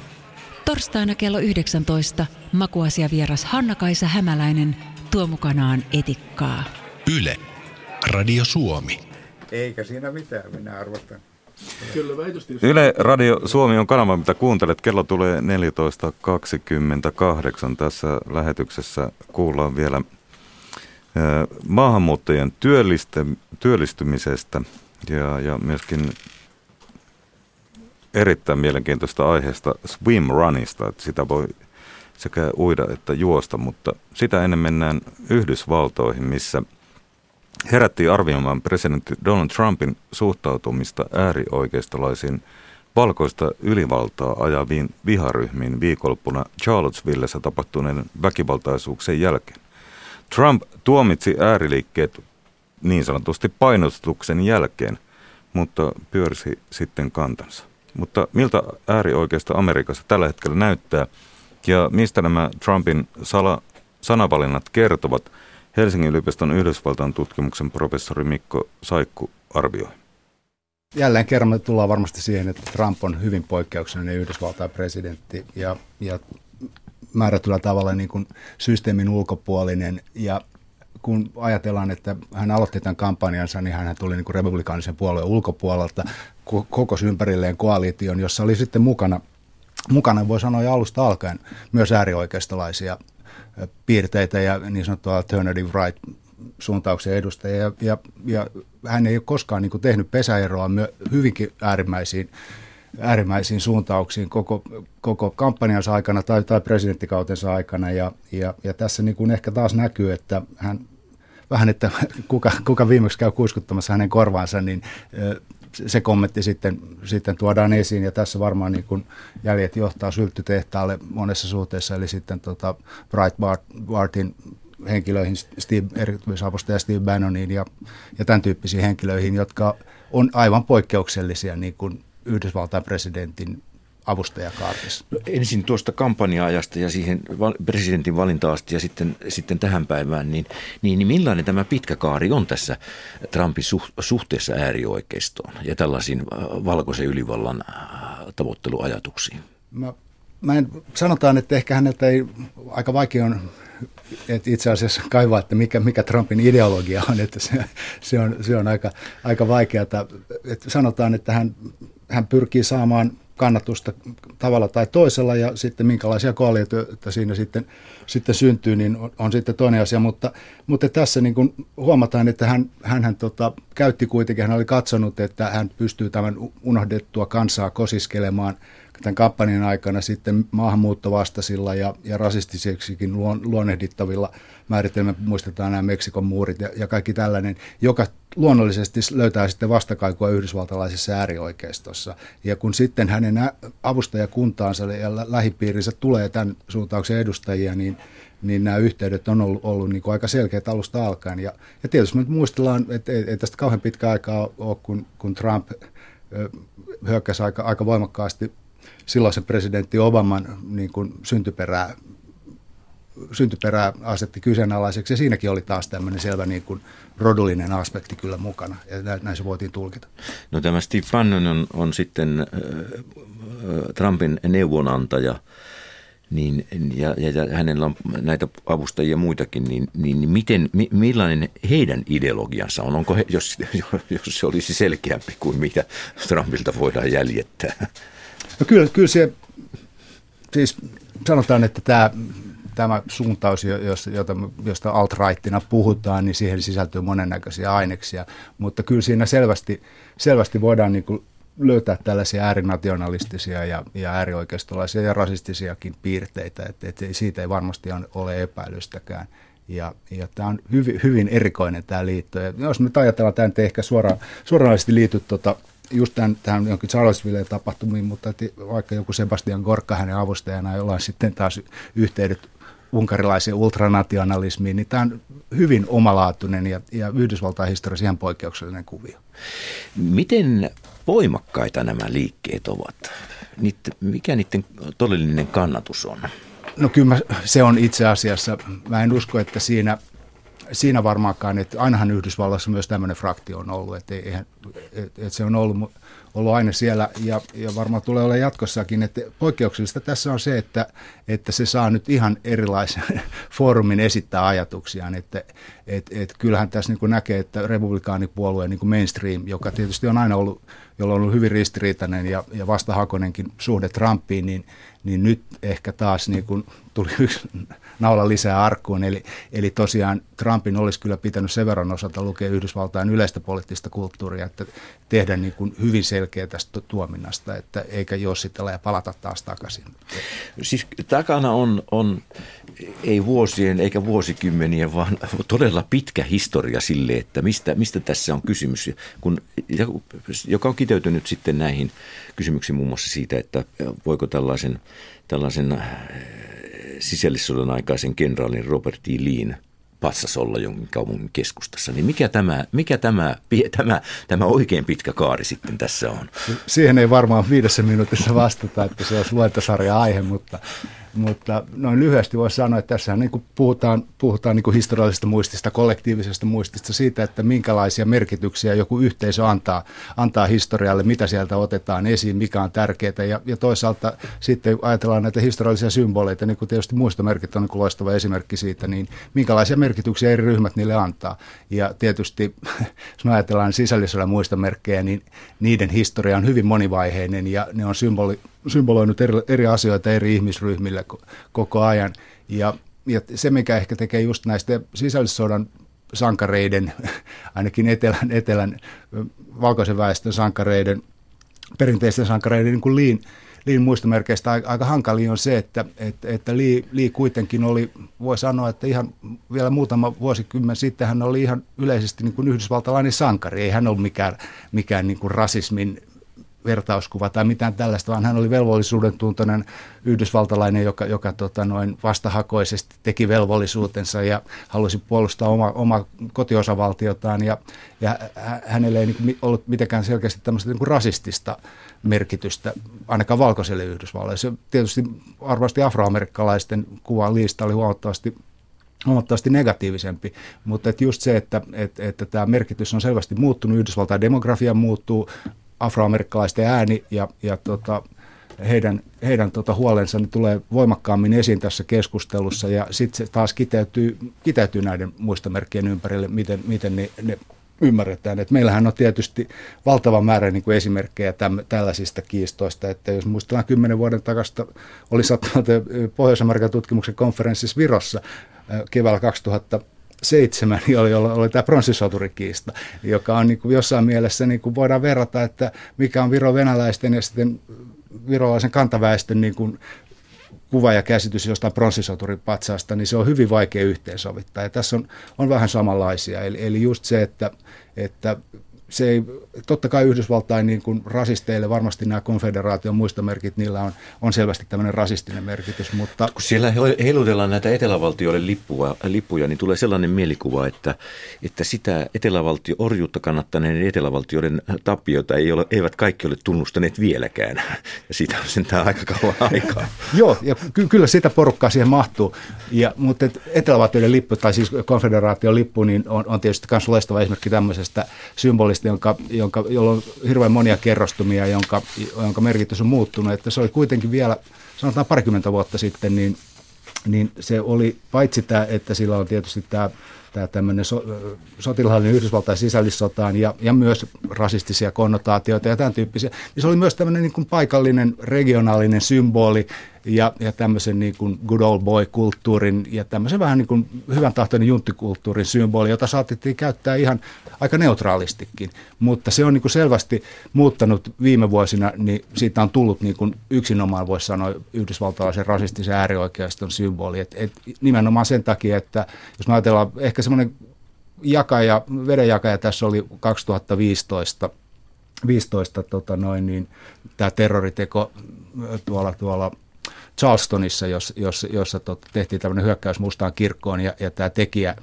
Torstaina kello 19 makuasiavieras Hanna-Kaisa Hämäläinen tuo mukanaan etikkaa. Yle. Radio Suomi. Eikä siinä mitään, minä arvostan. Kyllä Yle Radio Suomi on kanava, mitä kuuntelet. Kello tulee 14.28. Tässä lähetyksessä kuullaan vielä maahanmuuttajien työllistymisestä ja, ja myöskin erittäin mielenkiintoista aiheesta swim runista, että sitä voi sekä uida että juosta, mutta sitä ennen mennään Yhdysvaltoihin, missä herättiin arvioimaan presidentti Donald Trumpin suhtautumista äärioikeistolaisiin valkoista ylivaltaa ajaviin viharyhmiin viikonloppuna Charlottesvillessä tapahtuneen väkivaltaisuuksien jälkeen. Trump tuomitsi ääriliikkeet niin sanotusti painostuksen jälkeen, mutta pyörsi sitten kantansa. Mutta miltä äärioikeista Amerikassa tällä hetkellä näyttää? Ja mistä nämä Trumpin sala, sanavalinnat kertovat, Helsingin yliopiston Yhdysvaltain tutkimuksen professori Mikko Saikku arvioi. Jälleen kerran me tullaan varmasti siihen, että Trump on hyvin poikkeuksellinen Yhdysvaltain presidentti ja, ja määrätyllä tavalla niin kuin systeemin ulkopuolinen. Ja kun ajatellaan, että hän aloitti tämän kampanjansa, niin hän tuli niin kuin republikaanisen puolueen ulkopuolelta, koko ympärilleen koalition, jossa oli sitten mukana, mukana voi sanoa jo alusta alkaen, myös äärioikeistolaisia piirteitä ja niin sanottua alternative right suuntauksia edustajia. Ja, ja, ja hän ei ole koskaan niin kuin tehnyt pesäeroa myö, hyvinkin äärimmäisiin äärimmäisiin suuntauksiin koko, koko kampanjansa aikana tai, tai presidenttikautensa aikana. Ja, ja, ja tässä niin kuin ehkä taas näkyy, että hän vähän, että kuka, kuka viimeksi käy kuiskuttamassa hänen korvaansa, niin se kommentti sitten, sitten tuodaan esiin, ja tässä varmaan niin kuin jäljet johtaa sylttytehtaalle monessa suhteessa, eli sitten tota Breitbartin henkilöihin, Steve, erityisavustaja Steve Bannoniin ja, ja tämän tyyppisiin henkilöihin, jotka on aivan poikkeuksellisia niin kuin Yhdysvaltain presidentin avustajakaartissa? No, ensin tuosta kampanja-ajasta ja siihen presidentin valinta asti ja sitten, sitten tähän päivään, niin, niin, niin millainen tämä pitkä kaari on tässä Trumpin suhteessa äärioikeistoon ja tällaisiin äh, valkoisen ylivallan äh, tavoitteluajatuksiin? Mä, mä en, sanotaan, että ehkä häneltä ei, aika vaikea on että itse asiassa kaivaa, että mikä, mikä Trumpin ideologia on, että se, se on, se on aika, aika vaikeaa. Että sanotaan, että hän, hän pyrkii saamaan kannatusta tavalla tai toisella ja sitten minkälaisia koalitioita siinä sitten, sitten syntyy, niin on, on sitten toinen asia. Mutta, mutta tässä niin kuin huomataan, että hän, hän, hän tota, käytti kuitenkin, hän oli katsonut, että hän pystyy tämän unohdettua kansaa kosiskelemaan – tämän kampanjan aikana sitten maahanmuuttovastaisilla ja, ja rasistiseksikin luon, luonnehdittavilla määritelmä, muistetaan nämä Meksikon muurit ja, ja kaikki tällainen, joka luonnollisesti löytää sitten vastakaikua yhdysvaltalaisessa äärioikeistossa. Ja kun sitten hänen avustajakuntaansa ja lähipiirinsä tulee tämän suuntauksen edustajia, niin niin nämä yhteydet on ollut, ollut niin kuin aika selkeät alusta alkaen. Ja, ja tietysti me muistellaan, että ei, ei tästä kauhean pitkä aikaa ole, kun, kun Trump hyökkäsi aika, aika voimakkaasti silloisen presidentti Obaman niin kuin syntyperää, syntyperää asetti kyseenalaiseksi ja siinäkin oli taas tämmöinen selvä niin kuin rodullinen aspekti kyllä mukana ja näin se voitiin tulkita. No tämä Steve Bannon on, on sitten äh, Trumpin neuvonantaja niin, ja, ja, ja hänellä on näitä avustajia muitakin, niin, niin, miten, mi, millainen heidän ideologiansa on? Onko he, jos, jos se olisi selkeämpi kuin mitä Trumpilta voidaan jäljittää? No kyllä, kyllä se, siis sanotaan, että tämä, tämä suuntaus, josta, josta alt-rightina puhutaan, niin siihen sisältyy monennäköisiä aineksia, mutta kyllä siinä selvästi, selvästi voidaan niin kuin löytää tällaisia äärinationalistisia ja, ja äärioikeistolaisia ja rasistisiakin piirteitä, että, että siitä ei varmasti ole epäilystäkään. Ja, ja tämä on hyvin, hyvin erikoinen tämä liitto. Ja jos me ajatellaan, tämä ei ehkä suoraan, suoranaisesti liity tuota, just tämän, tähän jonkin Charlesvilleen tapahtumiin, mutta vaikka joku Sebastian Gorka hänen avustajana, jolla on sitten taas yhteydet unkarilaiseen ultranationalismiin, niin tämä on hyvin omalaatuinen ja, ja Yhdysvaltain historiassa ihan poikkeuksellinen kuvio. Miten voimakkaita nämä liikkeet ovat? Niitä, mikä niiden todellinen kannatus on? No kyllä mä, se on itse asiassa, mä en usko, että siinä – siinä varmaankaan, että ainahan Yhdysvalloissa myös tämmöinen fraktio on ollut, että, eihän, että, se on ollut, ollut aina siellä ja, ja varmaan tulee olla jatkossakin. Että poikkeuksellista tässä on se, että, että se saa nyt ihan erilaisen foorumin esittää ajatuksiaan. Että et, et kyllähän tässä niin näkee, että republikaanipuolueen niin mainstream, joka tietysti on aina ollut jolla on ollut hyvin ristiriitainen ja, ja vastahakoinenkin suhde Trumpiin, niin, niin nyt ehkä taas niin kuin tuli yksi naula lisää arkkuun. Eli, eli tosiaan Trumpin olisi kyllä pitänyt sen verran osalta lukea Yhdysvaltain yleistä poliittista kulttuuria, että tehdä niin kuin hyvin selkeä tästä tuominnasta, että eikä jossitella ja palata taas takaisin. Siis takana on, on ei vuosien eikä vuosikymmenien, vaan todella pitkä historia sille, että mistä, mistä tässä on kysymys, kun, joka on kiteytynyt sitten näihin kysymyksiin muun muassa siitä, että voiko tällaisen, tällaisen äh, sisällissodan aikaisen kenraalin Robert E. Leen patsas olla jonkin kaupungin keskustassa, niin mikä tämä, mikä tämä, tämä, tämä oikein pitkä kaari sitten tässä on? Siihen ei varmaan viidessä minuutissa vastata, että se olisi luentosarja aihe, mutta mutta noin lyhyesti voisi sanoa, että tässä niin kuin puhutaan, puhutaan niin historiallisesta muistista, kollektiivisesta muistista, siitä, että minkälaisia merkityksiä joku yhteisö antaa, antaa historialle, mitä sieltä otetaan esiin, mikä on tärkeää. Ja, ja toisaalta sitten ajatellaan näitä historiallisia symboleita, niin kuin tietysti muistomerkit on niin kuin loistava esimerkki siitä, niin minkälaisia merkityksiä eri ryhmät niille antaa. Ja tietysti, jos me ajatellaan sisällisellä muistomerkkejä, niin niiden historia on hyvin monivaiheinen ja ne on symboli, symboloinut eri, eri asioita eri ihmisryhmille koko ajan. Ja, ja se, mikä ehkä tekee just näistä sisällissodan sankareiden, ainakin etelän, etelän valkoisen väestön sankareiden, perinteisten sankareiden niin kuin liin, liin muistomerkeistä aika, hankali on se, että, että, että Lee, Lee kuitenkin oli, voi sanoa, että ihan vielä muutama vuosikymmen sitten hän oli ihan yleisesti niin kuin yhdysvaltalainen sankari. Ei hän ollut mikään, mikään niin kuin rasismin vertauskuva tai mitään tällaista, vaan hän oli velvollisuuden tuntoinen yhdysvaltalainen, joka, joka tota, noin vastahakoisesti teki velvollisuutensa ja halusi puolustaa oma, oma kotiosavaltiotaan ja, ja hänelle ei niin ollut mitenkään selkeästi tämmöistä niin rasistista merkitystä, ainakaan valkoiselle Yhdysvalloille. Se tietysti arvosti afroamerikkalaisten kuva liista oli huomattavasti huomattavasti negatiivisempi, mutta että just se, että, että, että tämä merkitys on selvästi muuttunut, Yhdysvaltain demografia muuttuu, afroamerikkalaisten ääni ja, ja tota, heidän, heidän tota huolensa niin tulee voimakkaammin esiin tässä keskustelussa ja sitten se taas kiteytyy, kiteytyy näiden muistomerkkien ympärille, miten, miten ne, ne ymmärretään. Et meillähän on tietysti valtava määrä niin kuin esimerkkejä täm, tällaisista kiistoista, että jos muistellaan kymmenen vuoden takasta, oli sattunut Pohjois-Amerikan tutkimuksen konferenssissa Virossa keväällä 2000 seitsemän, oli, oli, oli tämä pronssisoturikiista, joka on niin kuin jossain mielessä, niin kuin voidaan verrata, että mikä on Viro-venäläisten ja sitten virolaisen kantaväestön niin kuin kuva ja käsitys jostain pronssisoturipatsaasta, niin se on hyvin vaikea yhteensovittaa. Ja tässä on, on vähän samanlaisia. Eli, eli just se, että, että se ei, totta kai Yhdysvaltain niin kuin rasisteille varmasti nämä konfederaation muistomerkit, niillä on, on selvästi tämmöinen rasistinen merkitys. Mutta... Kun siellä heilutellaan näitä etelävaltioille lippua, lippuja, niin tulee sellainen mielikuva, että, että sitä etelävaltio, orjuutta kannattaneiden etelävaltioiden tappioita ei ole, eivät kaikki ole tunnustaneet vieläkään. Ja siitä on sentään aika kauan aikaa. Joo, ja ky- kyllä sitä porukkaa siihen mahtuu. Ja, mutta etelävaltioiden lippu, tai siis konfederaation lippu, niin on, on tietysti myös loistava esimerkki tämmöisestä symbolista jonka, jonka, jolla on hirveän monia kerrostumia, jonka, jonka merkitys on muuttunut. Että se oli kuitenkin vielä, sanotaan parikymmentä vuotta sitten, niin, niin se oli paitsi tämä, että sillä on tietysti tämä tämä tämmöinen so, sotilaallinen Yhdysvaltain sisällissotaan ja, ja myös rasistisia konnotaatioita ja tämän tyyppisiä. Niin se oli myös tämmöinen niin kuin paikallinen, regionaalinen symboli, ja, ja tämmöisen niin kuin good old boy-kulttuurin ja tämmöisen vähän niin kuin hyvän tahtoinen junttikulttuurin symboli, jota saatettiin käyttää ihan aika neutraalistikin. Mutta se on niin kuin selvästi muuttanut viime vuosina, niin siitä on tullut niin kuin yksinomaan, voisi sanoa, yhdysvaltalaisen rasistisen äärioikeiston symboli. Et, et nimenomaan sen takia, että jos me ajatellaan ehkä semmoinen jakaja, vedenjakaja tässä oli 2015 15 tota noin, niin tämä terroriteko tuolla, tuolla Charlestonissa, jos, jos, jossa tot, tehtiin tämmöinen hyökkäys mustaan kirkkoon ja, ja tämä tekijä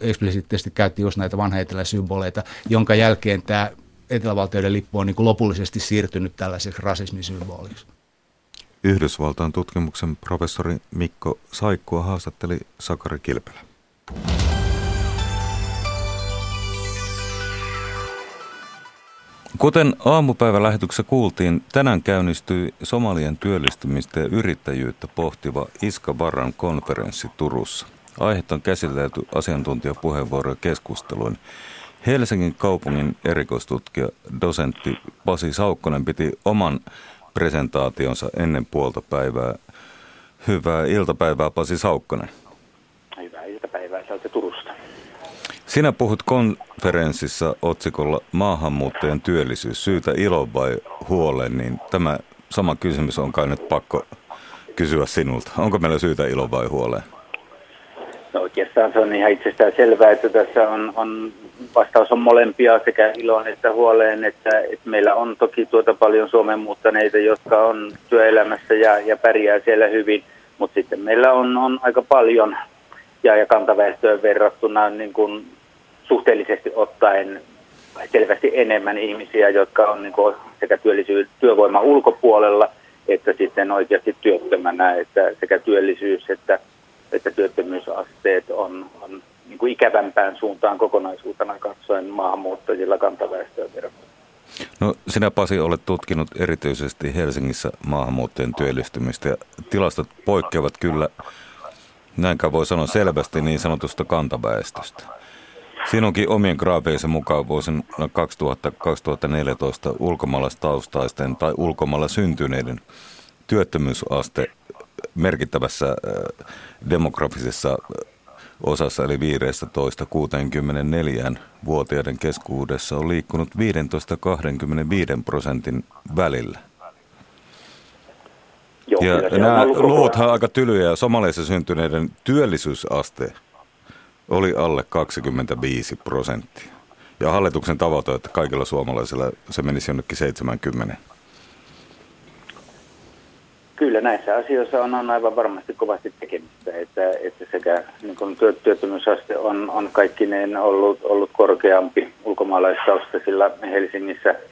eksplisiittisesti käytti just näitä vanha symboleita, jonka jälkeen tämä etelävaltioiden lippu on niin kuin lopullisesti siirtynyt tällaiseksi rasismisymboliksi. Yhdysvaltain tutkimuksen professori Mikko Saikkua haastatteli Sakari Kilpelä. Kuten aamupäivälähetyksessä kuultiin, tänään käynnistyi Somalien työllistymistä ja yrittäjyyttä pohtiva Iska Barran konferenssi Turussa. Aiheet on käsitelty asiantuntijapuheenvuoroja keskusteluun. Helsingin kaupungin erikoistutkija, dosentti Pasi Saukkonen piti oman presentaationsa ennen puolta päivää. Hyvää iltapäivää Pasi Saukkonen. Hyvää iltapäivää sieltä Turusta. Sinä puhut konferenssissa otsikolla maahanmuuttajien työllisyys, syytä ilo vai huoleen, niin tämä sama kysymys on kai nyt pakko kysyä sinulta. Onko meillä syytä ilo vai huoleen? No oikeastaan se on ihan itsestään selvää, että tässä on, on vastaus on molempia sekä iloon että huoleen, että, että meillä on toki tuota paljon Suomen muuttaneita, jotka on työelämässä ja, ja pärjää siellä hyvin, mutta sitten meillä on, on aika paljon ja, ja kantaväestöön verrattuna niin kuin suhteellisesti ottaen selvästi enemmän ihmisiä, jotka on niin kuin sekä työllisyys, työvoiman ulkopuolella että sitten oikeasti työttömänä, että sekä työllisyys että, että työttömyysasteet on, on niin kuin ikävämpään suuntaan kokonaisuutena katsoen maahanmuuttajilla kantaväestöön verrattuna. No sinä Pasi olet tutkinut erityisesti Helsingissä maahanmuuttajien työllistymistä ja tilastot poikkeavat kyllä, näinkään voi sanoa selvästi, niin sanotusta kantaväestöstä. Sinunkin omien graafeissa mukaan vuosina 2000-2014 ulkomaalaistaustaisten tai ulkomailla syntyneiden työttömyysaste merkittävässä äh, demografisessa osassa eli 15-64 vuotiaiden keskuudessa on liikkunut 15-25 prosentin välillä. Joo, ja nämä luvuthan aika tylyjä. Somaliassa syntyneiden työllisyysaste oli alle 25 prosenttia. Ja hallituksen tavoite, että kaikilla suomalaisilla se menisi jonnekin 70. Kyllä näissä asioissa on, on aivan varmasti kovasti tekemistä, että, että sekä niin työ, työttömyysaste on, on kaikkineen ollut, ollut korkeampi ulkomaalaistaustaisilla Helsingissä –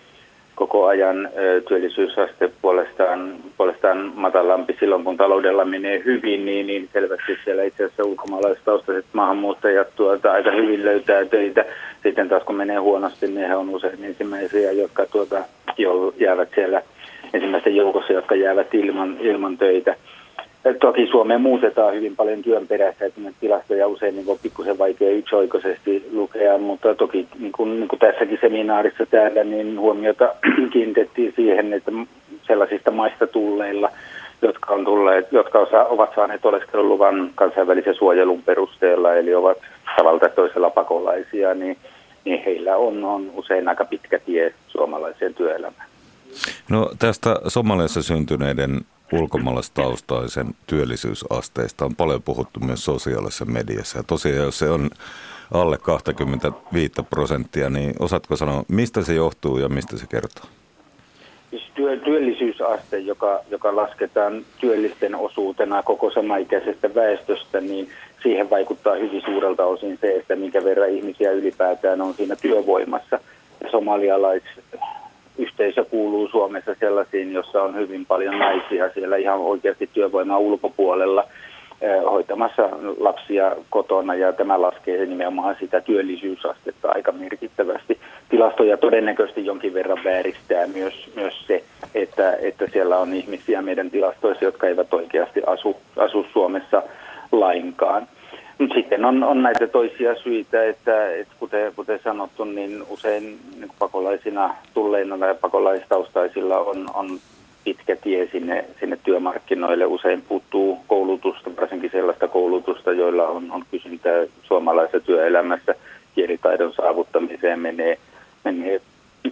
koko ajan työllisyysaste puolestaan, puolestaan matalampi silloin, kun taloudella menee hyvin, niin, niin selvästi siellä itse asiassa ulkomaalaistaustaiset maahanmuuttajat tuota, aika hyvin löytää töitä. Sitten taas kun menee huonosti, niin he on usein ensimmäisiä, jotka tuota, jäävät siellä ensimmäisten joukossa, jotka jäävät ilman, ilman töitä. Toki Suomeen muutetaan hyvin paljon työn perässä, että tilastoja usein niin on pikkusen vaikea yksioikoisesti lukea, mutta toki niin kuin, niin kuin tässäkin seminaarissa täällä, niin huomiota kiinnitettiin siihen, että sellaisista maista tulleilla, jotka, on tulleet, jotka osa, ovat saaneet oleskeluluvan kansainvälisen suojelun perusteella, eli ovat tavalla toisella pakolaisia, niin, niin heillä on, on usein aika pitkä tie suomalaiseen työelämään. No tästä Somaliassa syntyneiden ulkomaalaistaustaisen työllisyysasteista on paljon puhuttu myös sosiaalisessa mediassa. Ja tosiaan, jos se on alle 25 prosenttia, niin osaatko sanoa, mistä se johtuu ja mistä se kertoo? Siis työ, työllisyysaste, joka, joka lasketaan työllisten osuutena koko samaikäisestä väestöstä, niin siihen vaikuttaa hyvin suurelta osin se, että minkä verran ihmisiä ylipäätään on siinä työvoimassa. Ja somalialais, yhteisö kuuluu Suomessa sellaisiin, jossa on hyvin paljon naisia siellä ihan oikeasti työvoiman ulkopuolella eh, hoitamassa lapsia kotona ja tämä laskee nimenomaan sitä työllisyysastetta aika merkittävästi. Tilastoja todennäköisesti jonkin verran vääristää myös, myös se, että, että siellä on ihmisiä meidän tilastoissa, jotka eivät oikeasti asu, asu Suomessa lainkaan. Nyt sitten on, on näitä toisia syitä, että, että kuten, kuten sanottu, niin usein niin pakolaisina tulleina tai pakolaistaustaisilla on, on pitkä tie sinne, sinne työmarkkinoille. Usein puuttuu koulutusta, varsinkin sellaista koulutusta, joilla on, on kysyntää suomalaisessa työelämässä. Kielitaidon saavuttamiseen menee, menee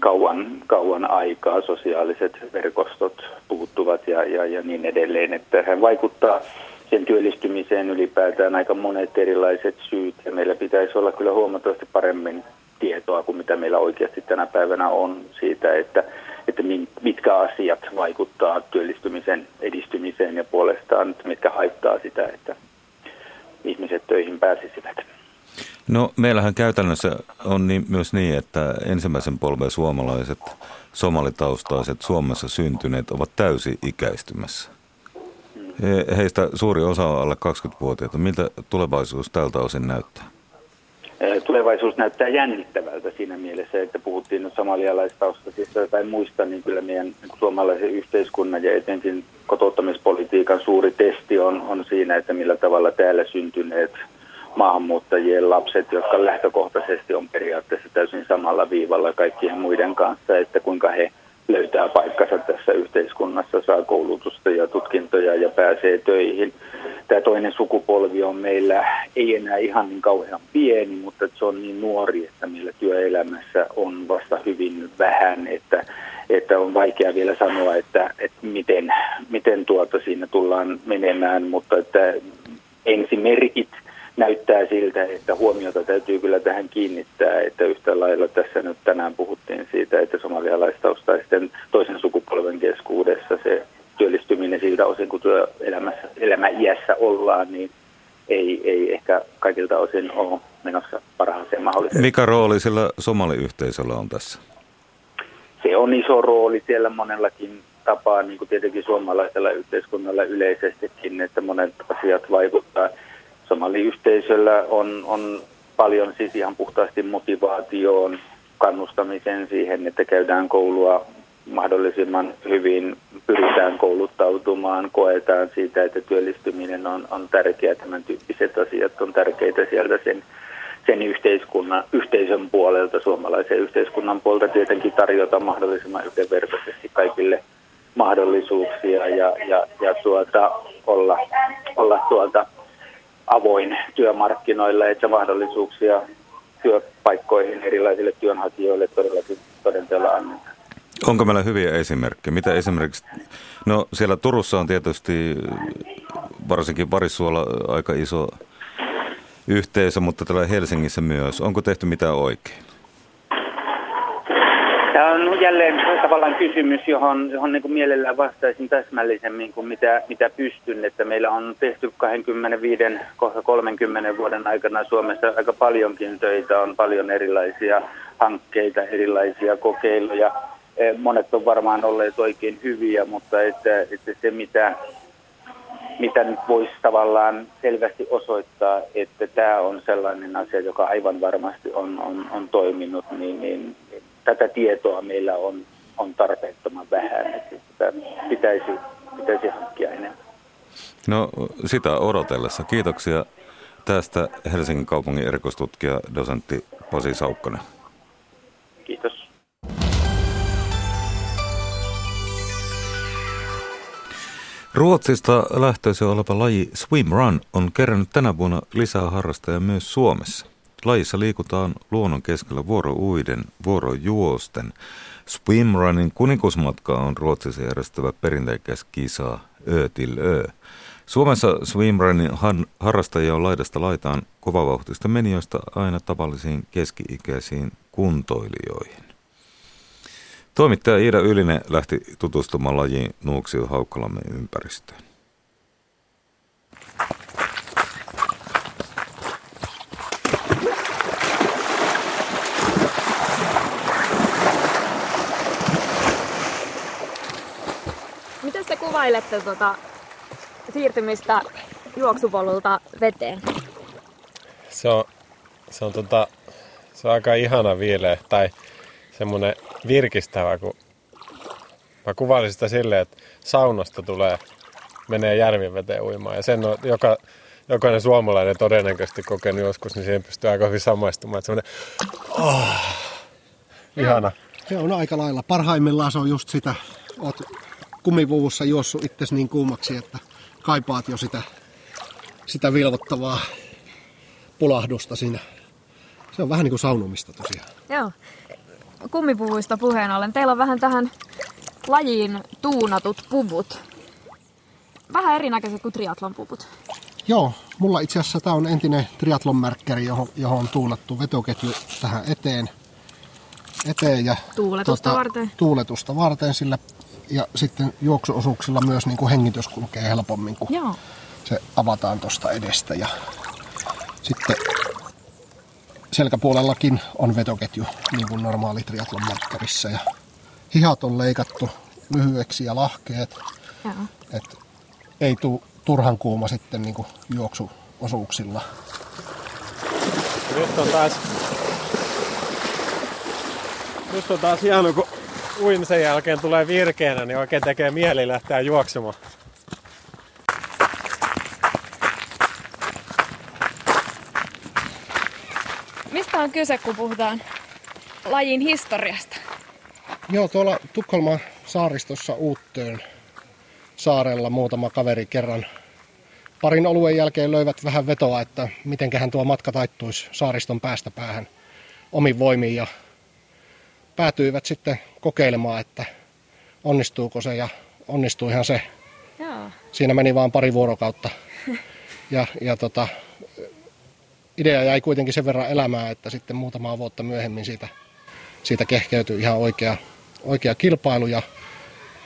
kauan, kauan aikaa, sosiaaliset verkostot puuttuvat ja, ja, ja niin edelleen. Että hän vaikuttaa sen työllistymiseen ylipäätään aika monet erilaiset syyt ja meillä pitäisi olla kyllä huomattavasti paremmin tietoa kuin mitä meillä oikeasti tänä päivänä on siitä, että, että mitkä asiat vaikuttaa työllistymisen edistymiseen ja puolestaan, mitkä haittaa sitä, että ihmiset töihin pääsisivät. No meillähän käytännössä on niin, myös niin, että ensimmäisen polven suomalaiset, somalitaustaiset Suomessa syntyneet ovat täysi-ikäistymässä. Heistä suuri osa on alle 20-vuotiaita. Miltä tulevaisuus tältä osin näyttää? Tulevaisuus näyttää jännittävältä siinä mielessä, että puhuttiin nyt somalialaistaustaisista tai muista, niin kyllä meidän niin suomalaisen yhteiskunnan ja etenkin kotouttamispolitiikan suuri testi on, on siinä, että millä tavalla täällä syntyneet maahanmuuttajien lapset, jotka lähtökohtaisesti on periaatteessa täysin samalla viivalla kaikkien muiden kanssa, että kuinka he löytää paikkansa tässä yhteiskunnassa, saa koulutusta ja tutkintoja ja pääsee töihin. Tämä toinen sukupolvi on meillä ei enää ihan niin kauhean pieni, mutta se on niin nuori, että meillä työelämässä on vasta hyvin vähän, että, että on vaikea vielä sanoa, että, että miten, miten tuota siinä tullaan menemään, mutta että ensimerkit – näyttää siltä, että huomiota täytyy kyllä tähän kiinnittää, että yhtä lailla tässä nyt tänään puhuttiin siitä, että somalialaistaustaisten toisen sukupolven keskuudessa se työllistyminen siltä osin, kun työelämässä, elämä iässä ollaan, niin ei, ei ehkä kaikilta osin ole menossa parhaaseen mahdolliseen. Mikä rooli sillä somaliyhteisöllä on tässä? Se on iso rooli siellä monellakin tapaa, niin kuin tietenkin suomalaisella yhteiskunnalla yleisestikin, että monet asiat vaikuttaa – somaliyhteisöllä on, on paljon siis ihan puhtaasti motivaatioon, kannustamiseen siihen, että käydään koulua mahdollisimman hyvin, pyritään kouluttautumaan, koetaan siitä, että työllistyminen on, on tärkeää, tämän tyyppiset asiat on tärkeitä sieltä sen, sen yhteiskunnan, yhteisön puolelta, suomalaisen yhteiskunnan puolelta. Tietenkin tarjota mahdollisimman yhdenvertaisesti kaikille mahdollisuuksia ja, ja, ja tuota, olla, olla tuota, avoin työmarkkinoilla, että mahdollisuuksia työpaikkoihin erilaisille työnhakijoille todellakin todenteella annetaan. Onko meillä hyviä esimerkkejä? Mitä esimerkiksi, no siellä Turussa on tietysti varsinkin Varissuola aika iso yhteisö, mutta täällä Helsingissä myös. Onko tehty mitään oikein? On jälleen tavallaan kysymys, johon, johon niin kuin mielellään vastaisin täsmällisemmin kuin mitä, mitä pystyn. Että meillä on tehty 25, kohta 30 vuoden aikana Suomessa aika paljonkin töitä, on paljon erilaisia hankkeita, erilaisia kokeiluja. Eh, monet on varmaan olleet oikein hyviä, mutta että, että se mitä, mitä nyt voisi tavallaan selvästi osoittaa, että tämä on sellainen asia, joka aivan varmasti on, on, on toiminut, niin, niin tätä tietoa meillä on, on tarpeettoman vähän, että sitä pitäisi, pitäisi hankkia enemmän. No sitä odotellessa. Kiitoksia tästä Helsingin kaupungin erikoistutkija dosentti Pasi Saukkonen. Kiitos. Ruotsista lähtöisin oleva laji Swim Run on kerännyt tänä vuonna lisää harrastajia myös Suomessa. Lajissa liikutaan luonnon keskellä vuorouiden, vuorojuosten. Swimrunin kuninkusmatka on Ruotsissa järjestävä perinteikäs kisa Ö till Ö. Suomessa swimrunin harrastajia on laidasta laitaan kovavauhtista menijöistä aina tavallisiin keski-ikäisiin kuntoilijoihin. Toimittaja Iida Ylinen lähti tutustumaan lajiin Nuuksio Haukkalammen ympäristöön. Kuvailette tuota siirtymistä juoksupolulta veteen? Se on, se on, tota, se on aika ihana viile tai semmoinen virkistävä, kun mä kuvailisin sitä silleen, että saunasta tulee, menee järvin veteen uimaan ja sen on joka, jokainen suomalainen todennäköisesti kokenut joskus, niin siihen pystyy aika hyvin samaistumaan. Että semmoinen, oh, ihana. Se on aika lailla. Parhaimmillaan se on just sitä, oot kumivuvussa juossut itsesi niin kuumaksi, että kaipaat jo sitä, sitä vilvottavaa pulahdusta siinä. Se on vähän niin kuin saunumista tosiaan. Joo. Kumipuvuista puheen ollen. Teillä on vähän tähän lajiin tuunatut puvut. Vähän erinäköiset kuin triatlon puvut. Joo, mulla itse asiassa tämä on entinen triatlon-märkkäri, johon, johon on tuulattu vetoketju tähän eteen. eteen ja tuuletusta tota, varten. Tuuletusta varten, sillä ja sitten juoksuosuuksilla myös niin kuin hengitys kulkee helpommin, kun Joo. se avataan tuosta edestä. Ja sitten selkäpuolellakin on vetoketju, niin kuin normaali triatlon markkerissa. Ja hihat on leikattu lyhyeksi ja lahkeet. Et ei tule turhan kuuma sitten niin kuin juoksuosuuksilla. Nyt on taas, nyt on taas hieno, kun uimisen jälkeen tulee virkeänä, niin oikein tekee mieli lähteä juoksemaan. mistä on kyse, kun puhutaan lajin historiasta? Joo, tuolla Tukholman saaristossa Uuttöön saarella muutama kaveri kerran parin oluen jälkeen löivät vähän vetoa, että mitenköhän tuo matka taittuisi saariston päästä päähän omin voimiin ja päätyivät sitten kokeilemaan, että onnistuuko se ja onnistuihan se. Joo. Siinä meni vain pari vuorokautta. Ja, ja tota, idea jäi kuitenkin sen verran elämään, että sitten muutamaa vuotta myöhemmin siitä, siitä kehkeytyi ihan oikea, oikea kilpailu ja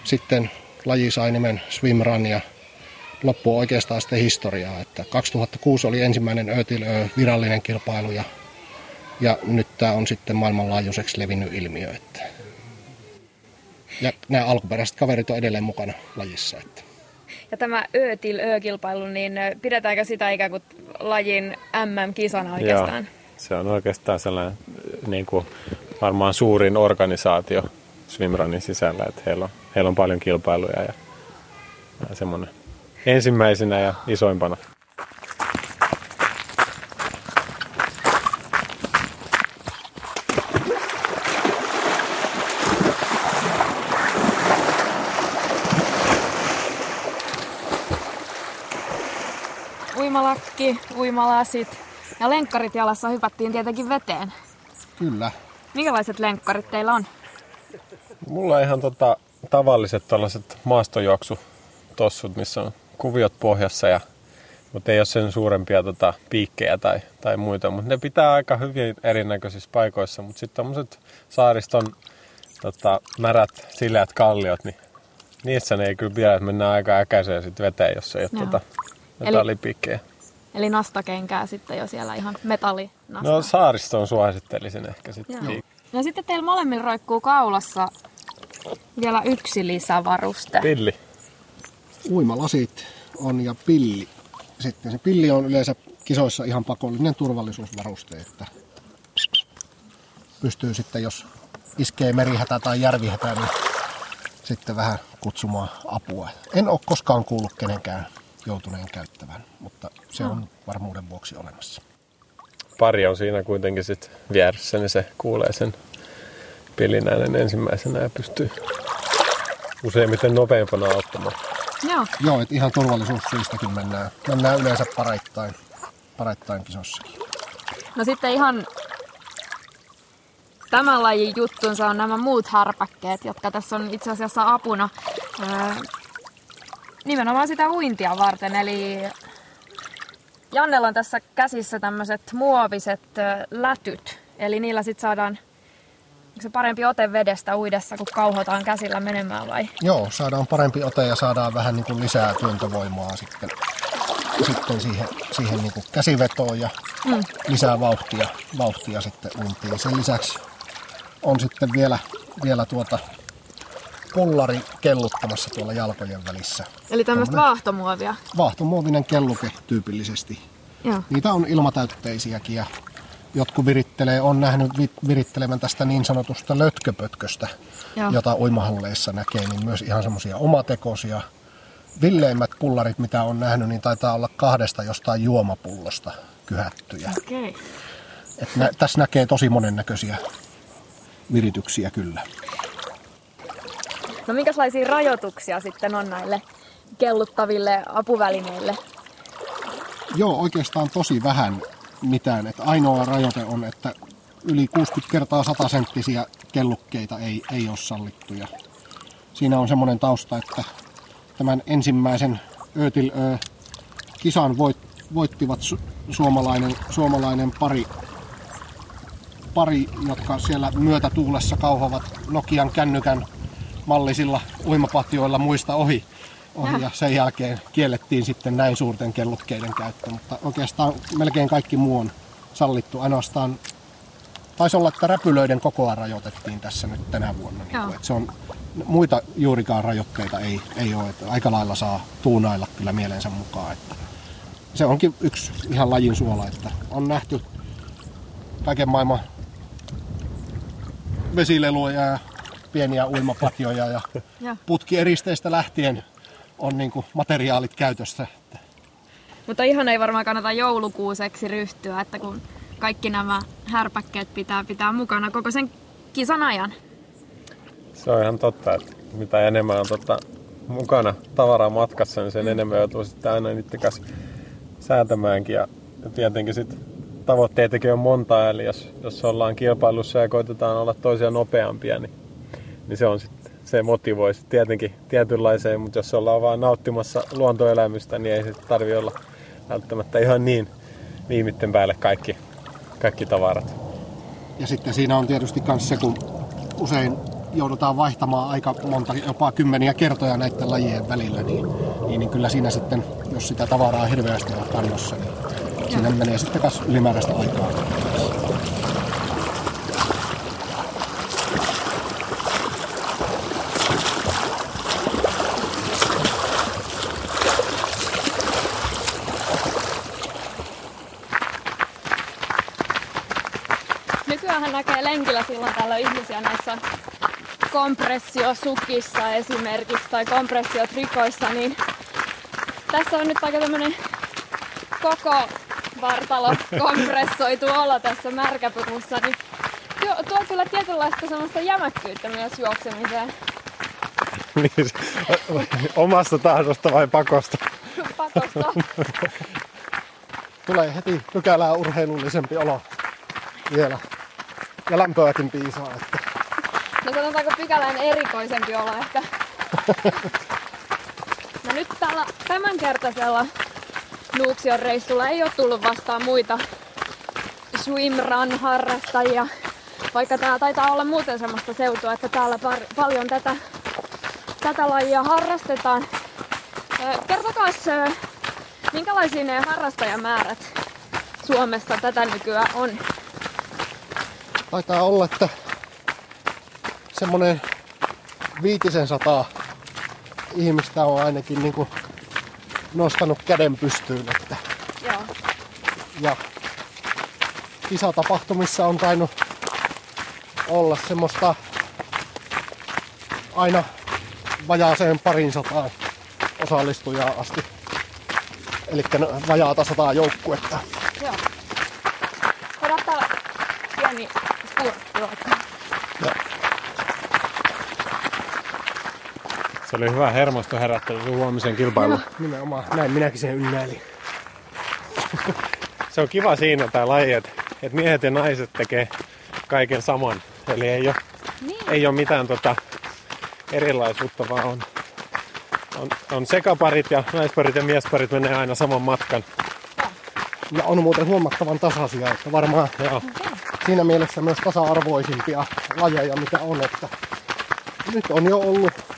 sitten laji sai nimen Swimrun ja loppuu oikeastaan sitten historiaa. Että 2006 oli ensimmäinen Ötilö virallinen kilpailu ja, ja nyt tämä on sitten maailmanlaajuiseksi levinnyt ilmiö. Että. Ja nämä alkuperäiset kaverit on edelleen mukana lajissa. Että. Ja tämä Ötil Ö-kilpailu, niin pidetäänkö sitä ikään kuin lajin MM-kisana oikeastaan? Joo, se on oikeastaan sellainen niin kuin varmaan suurin organisaatio swimrunin sisällä, että heillä on, heillä on paljon kilpailuja ja, ja semmoinen ensimmäisenä ja isoimpana. Uimalakki, uimalasit ja lenkkarit jalassa hypättiin tietenkin veteen. Kyllä. Minkälaiset lenkkarit teillä on? Mulla on ihan tota, tavalliset tällaiset maastojuoksutossut, missä on kuviot pohjassa, ja, mutta ei ole sen suurempia tota, piikkejä tai, tai muita. Mutta ne pitää aika hyvin erinäköisissä paikoissa. Mutta sitten tämmöiset saariston tota, märät, sileät kalliot, niin niissä ne ei kyllä pidä, että mennään aika äkäiseen sit veteen, jos ei ole tota, metallipiikkejä. Eli nastakenkää sitten jo siellä ihan metalli No saaristoon suosittelisin ehkä sitten. No sitten teillä molemmilla roikkuu kaulassa vielä yksi lisävaruste. Pilli. Uimalasit on ja pilli. Sitten se pilli on yleensä kisoissa ihan pakollinen turvallisuusvaruste, että pystyy sitten, jos iskee merihätä tai järvihätä, niin sitten vähän kutsumaan apua. En ole koskaan kuullut kenenkään joutuneen käyttävän, mutta se on varmuuden vuoksi olemassa. Pari on siinä kuitenkin sitten vieressä, niin se kuulee sen pilinäänen ensimmäisenä ja pystyy useimmiten nopeampana auttamaan. Joo. Joo, että ihan turvallisuussyistäkin mennään, mennään yleensä pareittain, pareittain kisossakin. No sitten ihan tämän lajin juttunsa on nämä muut härpäkkeet, jotka tässä on itse asiassa apuna öö, nimenomaan sitä uintia varten. Eli Jannella on tässä käsissä tämmöiset muoviset lätyt, eli niillä sitten saadaan se parempi ote vedestä uidessa, kun kauhotaan käsillä menemään vai? Joo, saadaan parempi ote ja saadaan vähän niin kuin lisää työntövoimaa sitten, sitten siihen, siihen niin kuin käsivetoon ja mm. lisää vauhtia, vauhtia sitten uintiin. Sen lisäksi on sitten vielä, vielä tuota pullari kelluttamassa tuolla jalkojen välissä. Eli tämmöistä vaahtomuovia? Vaahtomuovinen kelluke tyypillisesti. Joo. Niitä on ilmatäytteisiäkin ja jotkut virittelee, on nähnyt virittelevän tästä niin sanotusta lötköpötköstä, Joo. jota uimahalleissa näkee, niin myös ihan semmoisia omatekoisia. Villeimmät pullarit, mitä on nähnyt, niin taitaa olla kahdesta jostain juomapullosta kyhättyjä. Okay. Et nä, tässä näkee tosi monennäköisiä virityksiä kyllä. No minkälaisia rajoituksia sitten on näille kelluttaville apuvälineille? Joo, oikeastaan tosi vähän mitään. Että ainoa rajoite on, että yli 60 kertaa 100 senttisiä kellukkeita ei, ei ole sallittuja. Siinä on semmoinen tausta, että tämän ensimmäisen Ötil Ö kisan voit, voittivat su, suomalainen, suomalainen pari, pari, jotka siellä myötätuulessa kauhovat Nokian kännykän mallisilla uimapatioilla muista ohi. ohi ja sen jälkeen kiellettiin sitten näin suurten kellukkeiden käyttö, mutta oikeastaan melkein kaikki muu on sallittu. Ainoastaan taisi olla, että räpylöiden kokoa rajoitettiin tässä nyt tänä vuonna. Niin kuin, että se on, muita juurikaan rajoitteita ei, ei ole. Että aika lailla saa tuunailla kyllä mielensä mukaan. Että se onkin yksi ihan lajin suola, että on nähty kaiken maailman vesileluja ja pieniä uimapatjoja ja putkieristeistä lähtien on niin kuin materiaalit käytössä. Mutta ihan ei varmaan kannata joulukuuseksi ryhtyä, että kun kaikki nämä härpäkkeet pitää pitää mukana koko sen kisan ajan. Se on ihan totta, että mitä enemmän on tota, mukana tavaraa matkassa, niin sen enemmän joutuu sitten aina niiden kanssa säätämäänkin. Ja tietenkin sitten tavoitteitakin on monta, eli jos, jos ollaan kilpailussa ja koitetaan olla toisia nopeampia, niin, niin se on sitten se motivoi sit tietenkin tietynlaiseen, mutta jos ollaan vaan nauttimassa luontoelämystä, niin ei se tarvi olla välttämättä ihan niin viimitten päälle kaikki, kaikki tavarat. Ja sitten siinä on tietysti myös se, kun usein joudutaan vaihtamaan aika monta, jopa kymmeniä kertoja näiden lajien välillä, niin, niin, niin kyllä siinä sitten, jos sitä tavaraa hirveästi on kannossa, niin siinä menee sitten myös ylimääräistä aikaa. Nykyään näkee lenkillä silloin täällä ihmisiä näissä kompressiosukissa esimerkiksi tai kompressiotrikoissa, niin tässä on nyt aika tämmönen koko vartalo kompressoitu olo tässä märkäpukussa, niin tuo, tuo kyllä tietynlaista semmoista jämäkkyyttä myös juoksemiseen. niin, omasta tahdosta vai pakosta? Pakosta. Tulee heti pykälää urheilullisempi olo vielä. Ja lämpöäkin piisaa. Että. No sanotaanko pykälän erikoisempi olo ehkä. No nyt tällä tämänkertaisella Nuuksion reissulla ei ole tullut vastaan muita swimrun harrastajia. Vaikka tää taitaa olla muuten semmoista seutua, että täällä par- paljon tätä, tätä lajia harrastetaan. Ö, Kertokaas, ö, minkälaisia ne harrastajamäärät Suomessa tätä nykyään on? Taitaa olla, että semmoinen viitisen sataa ihmistä on ainakin niin kuin nostanut käden pystyyn. Että, Joo. ja kisatapahtumissa on tainnut olla semmoista aina vajaaseen parin sataan osallistujaa asti. Eli vajaata sataa joukkuetta. Joo. Odottaa pieni spurtti vaikka. Se oli hyvä hermosto herättely sun huomisen kilpailu. Nimenomaan, näin minäkin sen ynnäilin. Se on kiva siinä tämä laji, että, että miehet ja naiset tekee kaiken saman. Eli ei ole, niin. ei ole mitään tota erilaisuutta, vaan on, on, on sekaparit ja naisparit ja miesparit menee aina saman matkan. Ja on muuten huomattavan tasaisia, että varmaan Joo. siinä mielessä myös tasa-arvoisimpia lajeja, mitä on. Että nyt on jo ollut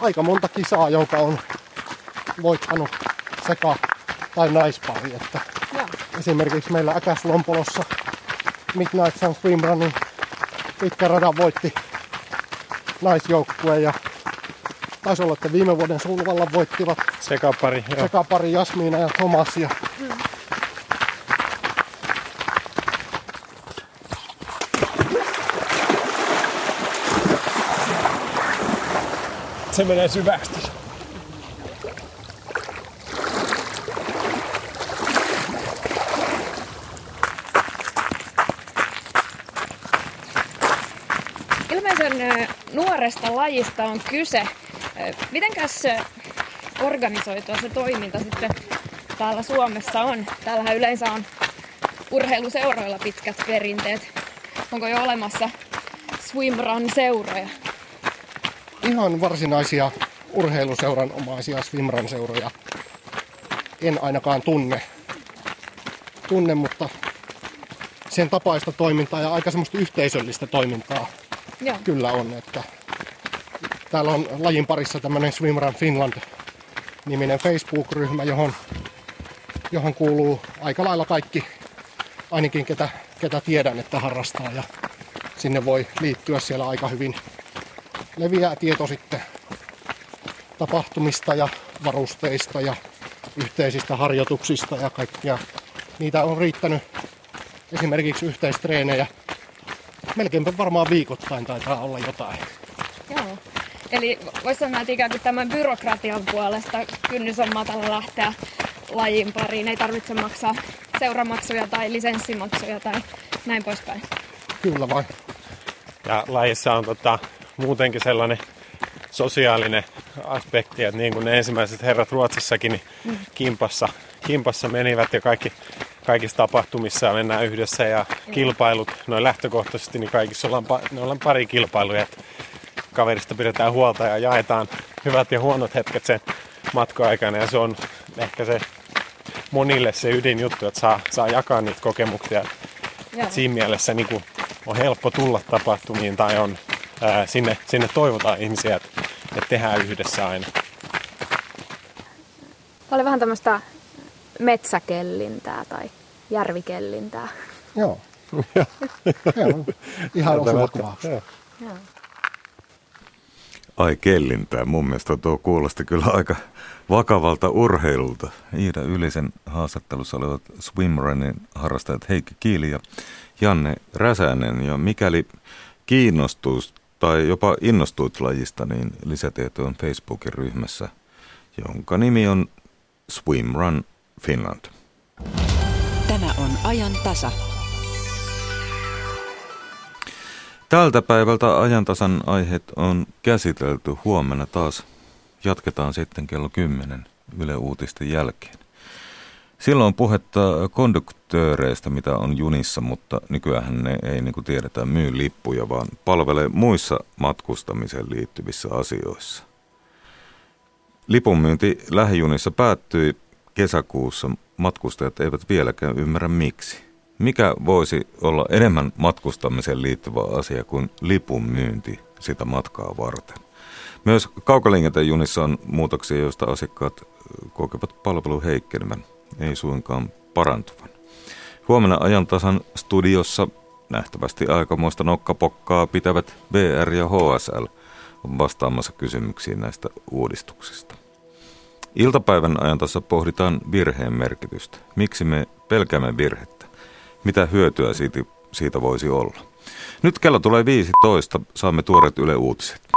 aika monta kisaa, jonka on voittanut sekä tai naispari. Että Joo. esimerkiksi meillä Äkäslompolossa Midnight Sun Swim Runin pitkä radan voitti naisjoukkue ja taisi olla, että viime vuoden Sulvalla voittivat Sekapari, joo. sekapari Jasmiina ja Tomas ja Se menee syvästi. Ilmeisen nuoresta lajista on kyse. Mitenkäs organisoitua se toiminta sitten täällä Suomessa on? Täällähän yleensä on urheiluseuroilla pitkät perinteet. Onko jo olemassa swimrun seuroja? Ihan varsinaisia urheiluseuran omaisia swimrun seuroja en ainakaan tunne. tunne, mutta sen tapaista toimintaa ja aika semmoista yhteisöllistä toimintaa Joo. kyllä on. Että täällä on lajin parissa tämmöinen Swimrun Finland-niminen Facebook-ryhmä, johon, johon kuuluu aika lailla kaikki, ainakin ketä, ketä tiedän, että harrastaa. Ja sinne voi liittyä siellä aika hyvin. Leviää tieto sitten tapahtumista ja varusteista ja yhteisistä harjoituksista ja kaikkia. Niitä on riittänyt esimerkiksi yhteistreenejä. Melkeinpä varmaan viikoittain taitaa olla jotain. Joo. Eli voisi sanoa, että ikään kuin tämän byrokratian puolesta kynnys on matala lähteä lajin pariin. Ei tarvitse maksaa seuramaksuja tai lisenssimaksuja tai näin poispäin. Kyllä vain. Ja lajissa on tota, muutenkin sellainen sosiaalinen aspekti, että niin kuin ne ensimmäiset herrat Ruotsissakin niin kimpassa, kimpassa menivät ja kaikki, kaikissa tapahtumissa mennään yhdessä ja kilpailut, noin lähtökohtaisesti, niin kaikissa ollaan, ne ollaan pari kilpailuja, että kaverista pidetään huolta ja jaetaan hyvät ja huonot hetket sen matkoaikana. Ja se on ehkä se monille se ydinjuttu, että saa, saa jakaa niitä kokemuksia. Siinä mielessä niin kuin on helppo tulla tapahtumiin tai on, ää, sinne, sinne toivotaan ihmisiä, että, että tehdään yhdessä aina. Oli vähän tämmöistä metsäkellintää tai järvikellintää. Joo. Joo. Ihan osuva kuvaus. Ai kellintää. Mun mielestä tuo kuulosti kyllä aika vakavalta urheilulta. Iida Ylisen haastattelussa olivat swimrunin harrastajat Heikki Kiili ja Janne Räsänen. Ja mikäli kiinnostuisi tai jopa innostuit lajista, niin lisätieto on Facebookin ryhmässä, jonka nimi on Swimrun Finland. Tämä on ajan tasa. Tältä päivältä ajantasan aiheet on käsitelty. Huomenna taas jatketaan sitten kello 10 Yle Uutisten jälkeen. Silloin on puhetta konduktööreistä, mitä on junissa, mutta nykyään ne ei niin kuin tiedetään myy lippuja, vaan palvelee muissa matkustamiseen liittyvissä asioissa. Lipunmyynti lähijunissa päättyi kesäkuussa. Matkustajat eivät vieläkään ymmärrä miksi. Mikä voisi olla enemmän matkustamiseen liittyvä asia kuin lipun myynti sitä matkaa varten? Myös kaukaliikenteen junissa on muutoksia, joista asiakkaat kokevat palvelun heikkenemän, ei suinkaan parantuvan. Huomenna ajan tasan studiossa nähtävästi aikamoista nokkapokkaa pitävät VR ja HSL vastaamassa kysymyksiin näistä uudistuksista. Iltapäivän ajan tässä pohditaan virheen merkitystä. Miksi me pelkäämme virhettä? Mitä hyötyä siitä, siitä voisi olla? Nyt kello tulee 15, saamme tuoreet Yle Uutiset.